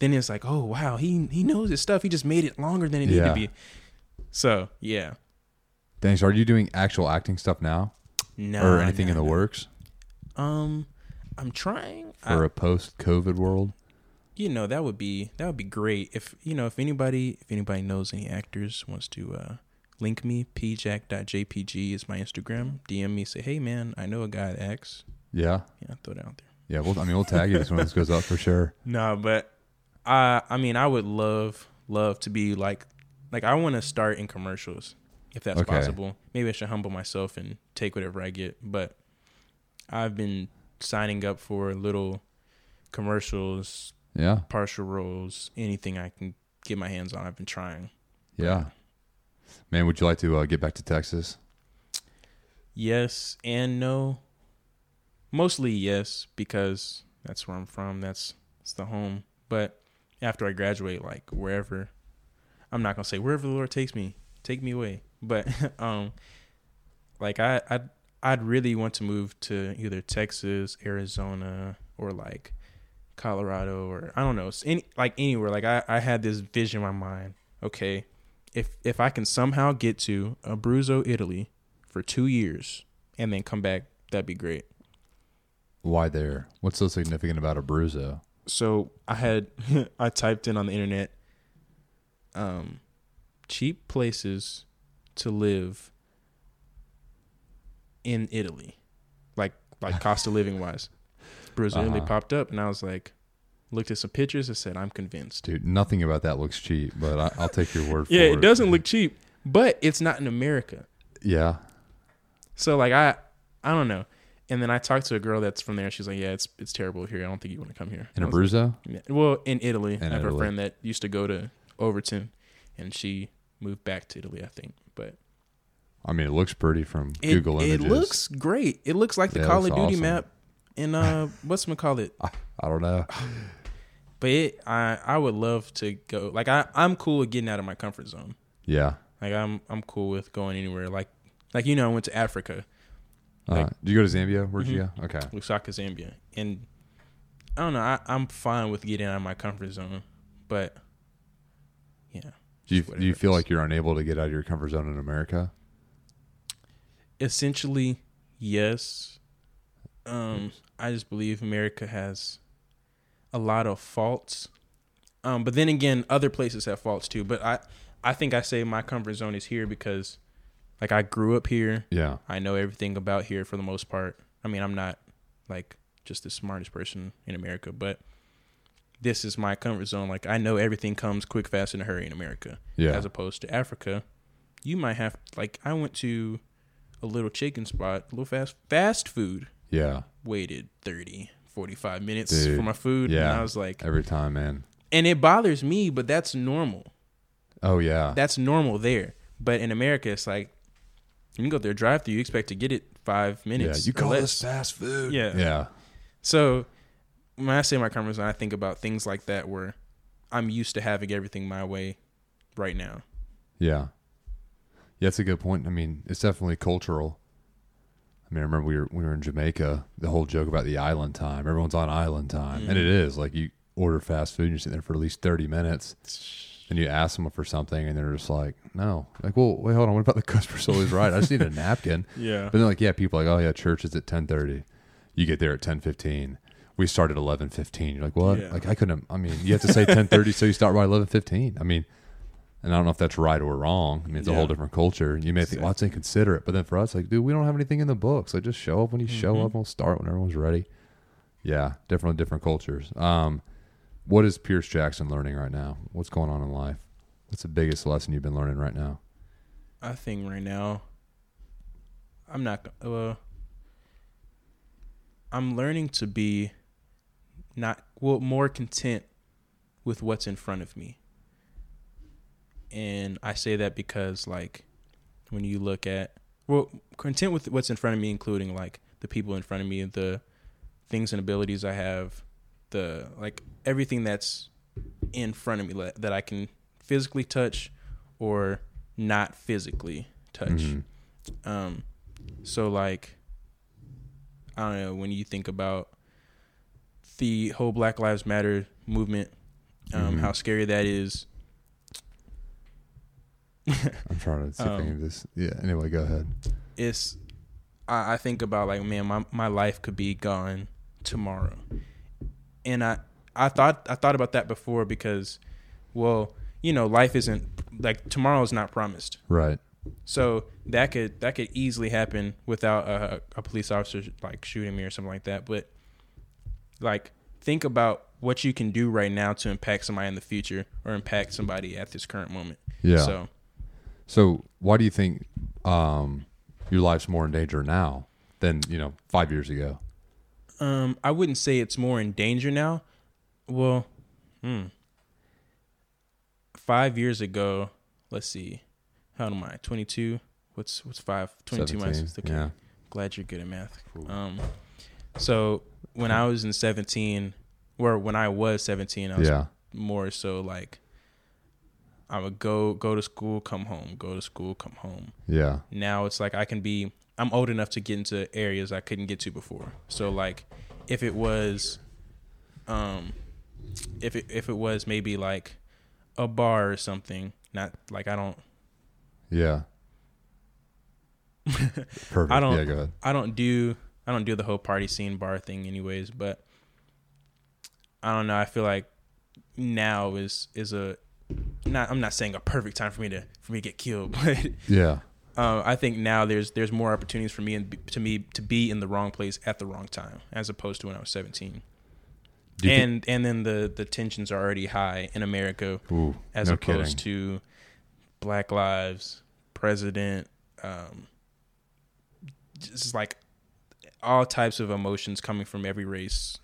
then it's like, oh wow, he he knows his stuff. He just made it longer than it needed to be. So yeah. Thanks. Are you doing actual acting stuff now, No or anything in the no. works Um I'm trying. for I- a post-COVID world? you know that would be that would be great if you know if anybody if anybody knows any actors wants to uh link me pjack.jpg is my instagram dm me say hey man i know a guy that acts Yeah. yeah throw it out there Yeah. Well, I mean, we'll tag you as when this goes up for sure. no but i i mean i would love love to be like like i want to start in commercials if that's Okay. possible maybe i should humble myself and take whatever i get but i've been signing up for little commercials Yeah. partial roles anything i can get my hands on i've been trying Yeah. Man, would you like to uh, get back to Texas? Yes and no. Mostly yes because that's where I'm from. That's it's the home. But after I graduate, like wherever, I'm not gonna say wherever the Lord takes me, take me away. But um, like I I I'd, I'd really want to move to either Texas, Arizona, or like Colorado, or I don't know, any like anywhere. Like I I had this vision in my mind. Okay, if if I can somehow get to Abruzzo, Italy for two years and then come back, that'd be great. Why there? What's so significant about Abruzzo? So I had I typed in on the internet um cheap places to live in Italy. Like like cost of living wise. Abruzzo Italy Uh-huh. popped up and I was like looked at some pictures and said I'm convinced. Dude, nothing about that looks cheap, but I, I'll take your word for it. Yeah, it. it doesn't look cheap, but it's not in America. Yeah. So like I I don't know. And then I talked to a girl that's from there. She's like, "Yeah, it's it's terrible here. I don't think you want to come here." In Abruzzo? Yeah. Well, in Italy, In I have a friend that used to go to Overton, and she moved back to Italy, I think. But I mean, it looks pretty from it, Google it looks great. It looks like the Yeah, Call of Duty awesome. map in uh, what's gonna call it? I, I don't know. But it, I I would love to go. Like I I'm cool with getting out of my comfort zone. Yeah. Like I'm I'm cool with going anywhere. Like like you know, I went to Africa, Uh, Like- did you go to Zambia? Where'd you Mm-hmm. go? Okay. Lusaka, Zambia, and I don't know. I, I'm fine with getting out of my comfort zone, but yeah. Do you, do you feel like you're unable to get out of your comfort zone in America? essentially yes um i just believe america has a lot of faults um but then again other places have faults too but i i think i say my comfort zone is here because like i grew up here Yeah. i know everything about here for the most part i mean i'm not like just the smartest person in america but this is my comfort zone like i know everything comes quick fast in a hurry in america Yeah. as opposed to Africa, you might have like I went to a little chicken spot, a little fast fast food, yeah. waited 30, 45 minutes Dude, for my food yeah. and I was like Every time, man. and it bothers me, but that's normal. Oh, yeah. That's normal there. But in America it's like when you go there drive through, you expect to get it 5 minutes. yeah. You call less. this fast food? Yeah. Yeah. So when I say my comfort I think about things like that where I'm used to having everything my way right now. Yeah. Yeah, that's a good point. I mean, it's definitely cultural. I mean, I remember we were we were in Jamaica. The whole joke about the island time. Everyone's on island time, and it Mm. like you order fast food, and you're sitting there for at least thirty minutes, and you ask them for something, and they're just like, "No." Like, well, wait, hold on. What about the customer service right? I just need a napkin. Yeah. But then, like, yeah, people are like, "Oh yeah, church is at ten thirty. You get there at ten fifteen. We start at eleven fifteen. You're like, what? Yeah. Like, I couldn't. I mean, you have to say ten thirty, so you start by eleven fifteen. I mean, and I don't know if that's right or wrong. I mean, it's a Yeah. whole different culture. You may think, well, that's inconsiderate. But then for us, like, dude, we don't have anything in the books. Like, just show up when you show Mhm. up. We'll start when everyone's ready. Yeah, definitely different cultures. Um, what is Pierce Jackson learning right now? What's going on in life? What's the biggest lesson you've been learning right now? I think right now, I'm not. Uh, I'm learning to be not well more content with what's in front of me. And I say that because like when you look at well content with what's in front of me including like the people in front of me the things and abilities I have the like everything that's in front of me that I can physically touch or not physically touch. Mm-hmm. Um so like I don't know when you think about the whole Black Lives Matter movement, um, mm-hmm. how scary that is. I'm trying to see um, if this. Yeah. Anyway, go ahead. It's. I, I think about like, man, my my life could be gone tomorrow, and I I thought I thought about that before because, well, you know, life isn't like tomorrow is not promised. Right. So that could that could easily happen without a, a police officer like shooting me or something like that. But like think about what you can do right now to impact somebody in the future or impact somebody at this current moment. Yeah. So, so why do you think um, your life's more in danger now than you know five years ago? Um, I wouldn't say it's more in danger now. Well, hmm. Five years ago, let's see, how old am I? Twenty two. What's what's five? Twenty two months. Okay. Yeah. Glad you're good at math. Cool. Um, so when I was in 17, or when I was 17, I was yeah. more so like I would go go to school, come home, go to school, come home. Yeah. Now it's like I can be I'm old enough to get into areas I couldn't get to before. So like if it was um if it if it was maybe like a bar or something, not like I don't Yeah. Perfect. I don't yeah, go ahead. I don't do I don't do the whole party scene bar thing anyways, but I don't know. I feel like now is is a not I'm not saying a perfect time for me to for me to get killed, but yeah. Uh, I think now there's there's more opportunities for me and to me to be in the wrong place at the wrong time as opposed to when I was 17. And and then the the tensions are already high in America Ooh, as no opposed kidding. to Black Lives, President, um, just like all types of emotions coming from every race.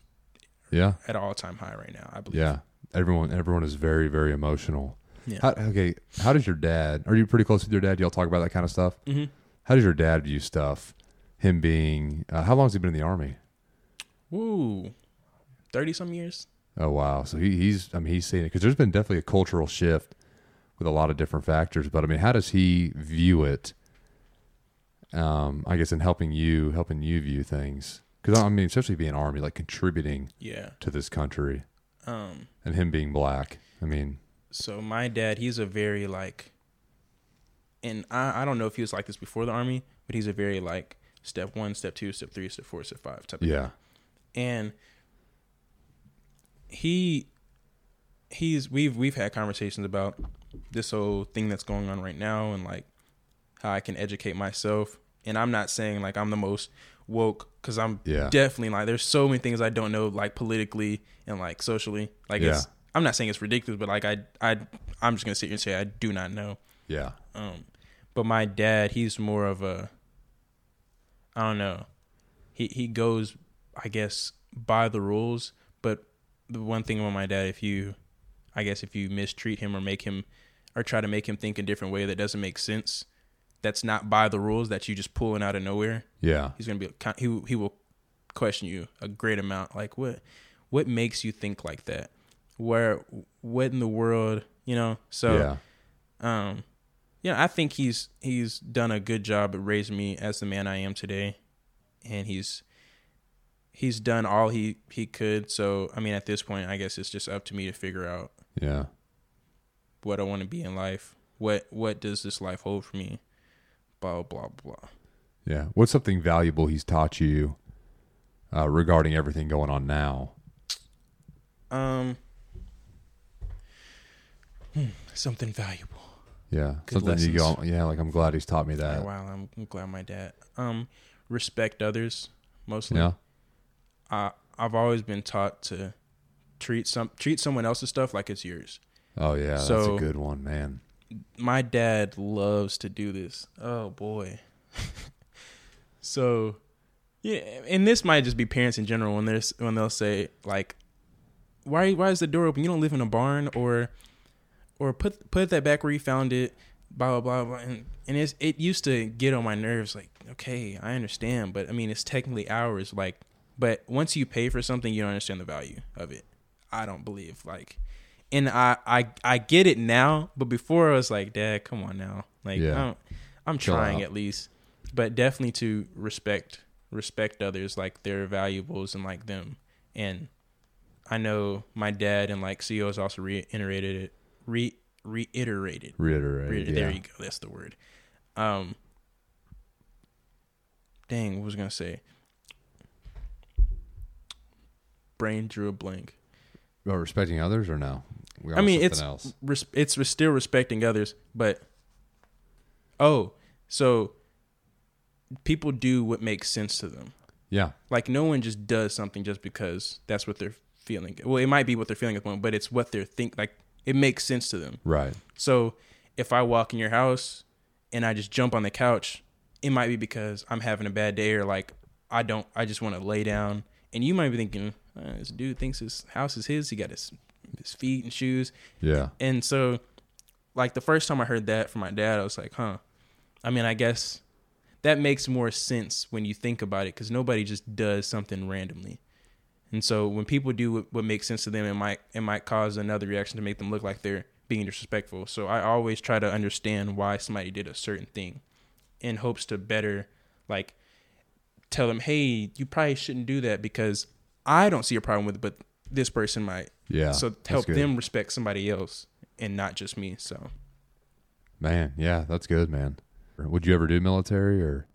Yeah, at all time high right now. I believe. Yeah, everyone everyone is very very emotional. Yeah. How, okay, how does your dad? Are you pretty close with your dad? Do y'all talk about that kind of stuff? Mm-hmm. How does your dad view stuff? Him being uh, how long has he been in the army? Ooh, thirty some years. Oh wow! So he, he's I mean he's seeing it because there's been definitely a cultural shift with a lot of different factors. But I mean, how does he view it? um, I guess in helping you helping you view things because I mean especially being army like contributing yeah to this country um and him being black I mean. so my dad he's a very like and I, I don't know if he was like this before the army but he's a very like step one step two step three step four step five type yeah. And he he's we've we've had conversations about this whole thing that's going on right now and like how I can educate myself. And I'm not saying like I'm the most woke because I'm yeah. definitely like there's so many things I don't know like politically and like socially. Like yeah. it's I'm not saying it's ridiculous, but like I I I'm just gonna sit here and say I do not know. Yeah. Um, but my dad, he's more of a I don't know. He he goes, I guess, by the rules. But the one thing about my dad, if you, I guess, if you mistreat him or make him, or try to make him think a different way that doesn't make sense, that's not by the rules that you just pulling out of nowhere. Yeah, he's gonna be he he will question you a great amount. Like what what makes you think like that? Where what in the world you know? So yeah, um, yeah, I think he's he's done a good job at raising me as the man I am today, and he's he's done all he he could. So I mean, at this point, I guess it's just up to me to figure out. Yeah. What I want to be in life. What what does this life hold for me? Blah blah blah. Yeah. What's something valuable he's taught you uh, regarding everything going on now? Um, hmm, something valuable. Yeah, Good something lessons. you go. Yeah, like I'm glad he's taught me that. Yeah, wow, I'm glad my dad. Um, respect others mostly. Yeah. I I've always been taught to treat some treat someone else's stuff like it's yours. Oh yeah, that's a good one, man. My dad loves to do this. Oh boy. so yeah, and this might just be parents in general when there's when they'll say like why why is the door open? You don't live in a barn or or put put that back where you found it, blah blah blah blah and, and it's it used to get on my nerves like, okay, I understand, but I mean it's technically ours, like but once you pay for something you don't understand the value of it. I don't believe like and I, I I get it now, but before I was like, Dad, come on now, like Yeah. I don't, I'm trying at least, but definitely to respect respect others like their valuables and like them. And I know my dad and like CEOs also reiterated it, re reiterated. Reiterate. Re- yeah. There you go. That's the word. Um. Dang, what was I gonna say? Brain drew a blank. About respecting others or no? I mean, it's res- it's still respecting others, but oh, so people do what makes sense to them. Yeah. Like no one just does something just because that's what they're feeling. Well, it might be what they're feeling at the moment, but it's what they're think. Like it makes sense to them. Right. So if I walk in your house and I just jump on the couch, it might be because I'm having a bad day or like I don't. I just want to lay down, and you might be thinking, uh, this dude thinks his house is his. He got his his feet and shoes. Yeah. And so, like the first time I heard that from my dad, I was like, huh. I mean, I guess that makes more sense when you think about it because nobody just does something randomly. And so when people do what, what makes sense to them, it might it might cause another reaction to make them look like they're being disrespectful. So I always try to understand why somebody did a certain thing, in hopes to better, like, tell them, hey, you probably shouldn't do that because I don't see a problem with it, but this person might Yeah. so help good. them respect somebody else and not just me. So Man, yeah, that's good, man. Would you ever do military or?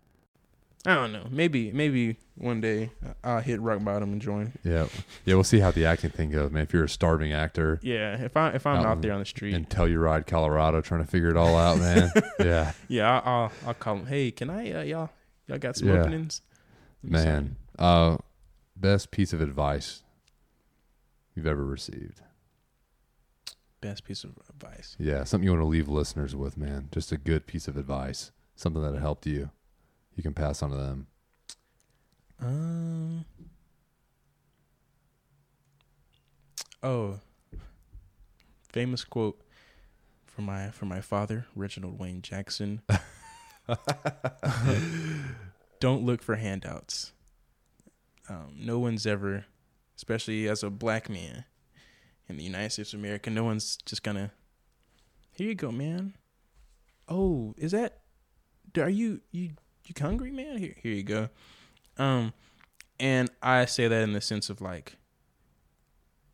I don't know. Maybe maybe one day I'll hit rock bottom and join. Yeah. Yeah, we'll see how the acting thing goes, man. If you're a starving actor Yeah, if I if I'm Out out, there on the street, in Telluride, Colorado, trying to figure it all out, man. yeah. yeah, I'll, I'll I'll call them. Hey, can I uh, y'all y'all got some Yeah. openings? Man. Uh best piece of advice you've ever received. best piece of advice. Yeah, something you want to leave listeners with, man. Just a good piece of advice. Something that helped you. You can pass on to them. Um. Oh. Famous quote from my from my father, Reginald Wayne Jackson. Don't look for handouts. Um, no one's ever, especially as a black man in the United States of America, no one's just gonna. Here you go, man. Oh, is that? Are you you you hungry, man? Here here you go. Um, and I say that in the sense of like,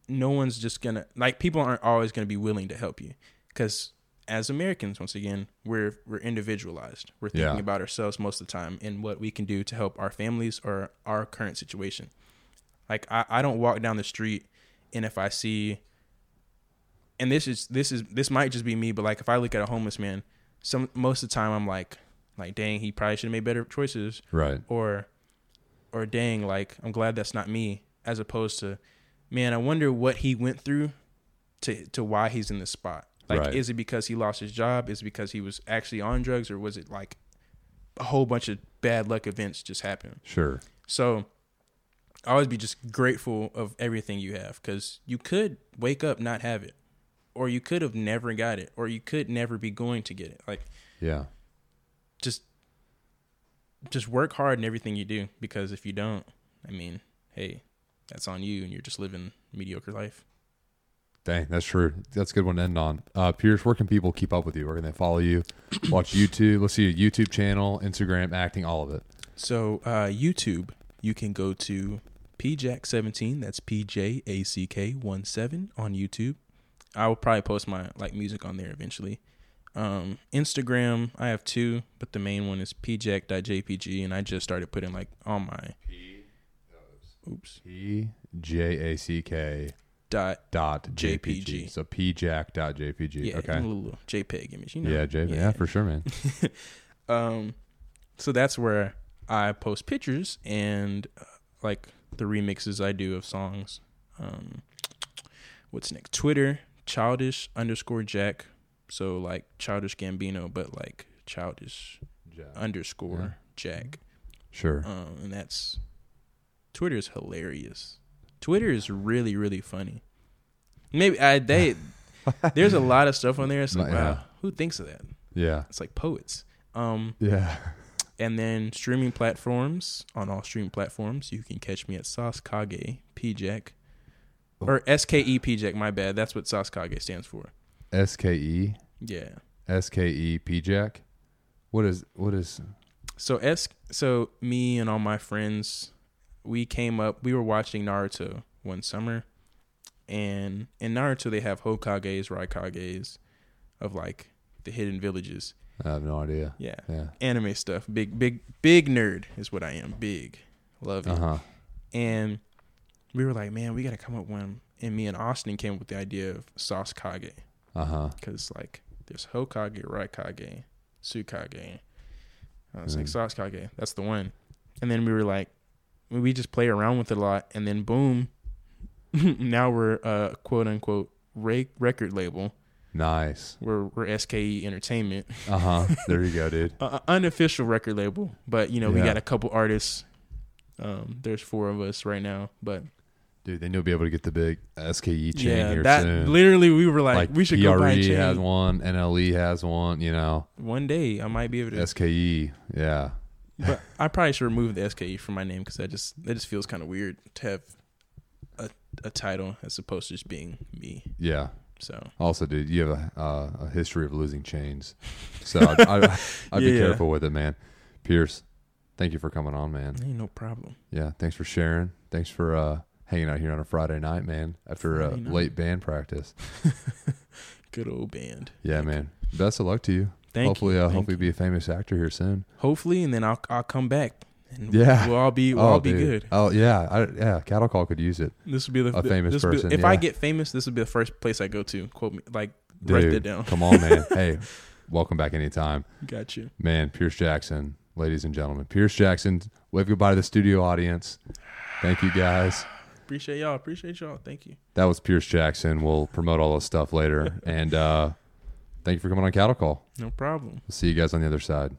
no one's just gonna like people aren't always gonna be willing to help you because as Americans, once again, we're we're individualized. We're thinking Yeah. about ourselves most of the time and what we can do to help our families or our current situation. Like I, I don't walk down the street and if I see and this is this is this might just be me, but like if I look at a homeless man, some most of the time I'm like like dang, he probably should have made better choices Right. or or dang like i'm glad that's not me as opposed to man i wonder what he went through to to why he's in this spot like Right. is it because he lost his job is it because he was actually on drugs or was it like a whole bunch of bad luck events just happened Sure. so always be just grateful of everything you have because you could wake up not have it or you could have never got it or you could never be going to get it like Yeah. just just work hard in everything you do because if you don't, I mean, hey, that's on you and you're just living mediocre life. Dang, that's true. That's a good one to end on. Uh, Pierce, where can people keep up with you? Where can they follow you? Watch YouTube. Let's see your YouTube channel, Instagram, acting, all of it. So, uh, YouTube, you can go to pjack17, that's P J A C K 1 7 on YouTube. I will probably post my like music on there eventually. Um, Instagram, I have two, but the main one is pjack.jpg, and I just started putting like on my P, oops P J A C K dot dot JPG. JPG. So pjack dot JPG. yeah, okay. a little JPEG image, you know. Yeah, JPG. Yeah. for sure, man. Um, so that's where I post pictures and uh, like the remixes I do of songs. Um, what's next? Twitter, childish underscore Jack. So like childish Gambino, but like childish underscore Yeah. Jack. Sure. Um, and that's Twitter is hilarious. Twitter is really really funny. Maybe I they there's a lot of stuff on there. It's like Yeah. wow, who thinks of that? Yeah. It's like poets. Um, Yeah. And then streaming platforms on all streaming platforms, you can catch me at Sauce Kage Pjack oh. or S K E Pjack. My bad. That's what Sauce Kage stands for. S K E Yeah. SKE Jack. What is what is So S. So me and all my friends, we came up. We were watching Naruto one summer, and in Naruto they have Hokages, Raikages, of like the hidden villages. I have no idea. Yeah, Yeah. anime stuff. Big, big, big nerd is what I am. Big, love it. Uh huh. And we were like, man, we got to come up with one. And me and Austin came up with the idea of Sauce Kage Uh huh. because like there's Hokage, Raikage, Tsukage. I was like Mm. Sauce Kage, that's the one. And then we were like, we just play around with it a lot, and then boom, now we're a quote unquote re- record label. Nice. We're we're SKE Entertainment, Uh huh. there you go, dude. uh, unofficial record label, but you know we got a couple artists. Um, there's four of us right now, but Dude, then you'll be able to get the big SKE chain yeah, here that soon. literally we were like, like we should PRE go buy a chain. has one, NLE has one. You know, One day I might be able to, SKE. Yeah. but I probably should remove the SKE from my name because that just that just feels kind of weird to have a a title as opposed to just being me. Yeah. So Also, dude, you have a uh, a history of losing chains, so I'd, I'd, I'd be Yeah. careful with it, man. Pierce, thank you for coming on, man. ain't no problem. Yeah, thanks for sharing. Thanks for uh, hanging out here on a Friday night, man. After uh, night. late band practice. Good old band. Yeah, man. Best of luck to you. Thank hopefully, you. uh, Thank hopefully, you. be a famous actor here soon. hopefully, and then I'll I'll come back. And Yeah. we'll all be we'll oh, all be dude. good. Oh, yeah, I, yeah. Cattle Call could use it. This would be the A famous will be- person, if I get famous, this would be the first place I go to. Quote me, like Dude, write that down. come on, man. hey, welcome back anytime. Got you. Man, Pierce Jackson, ladies and gentlemen. Pierce Jackson, wave goodbye to the studio audience. Thank you, guys. Appreciate y'all. Appreciate y'all. Thank you. That was Pierce Jackson. We'll promote all this stuff later. and uh, thank you for coming on Cattle Call. No problem. We'll see you guys on the other side.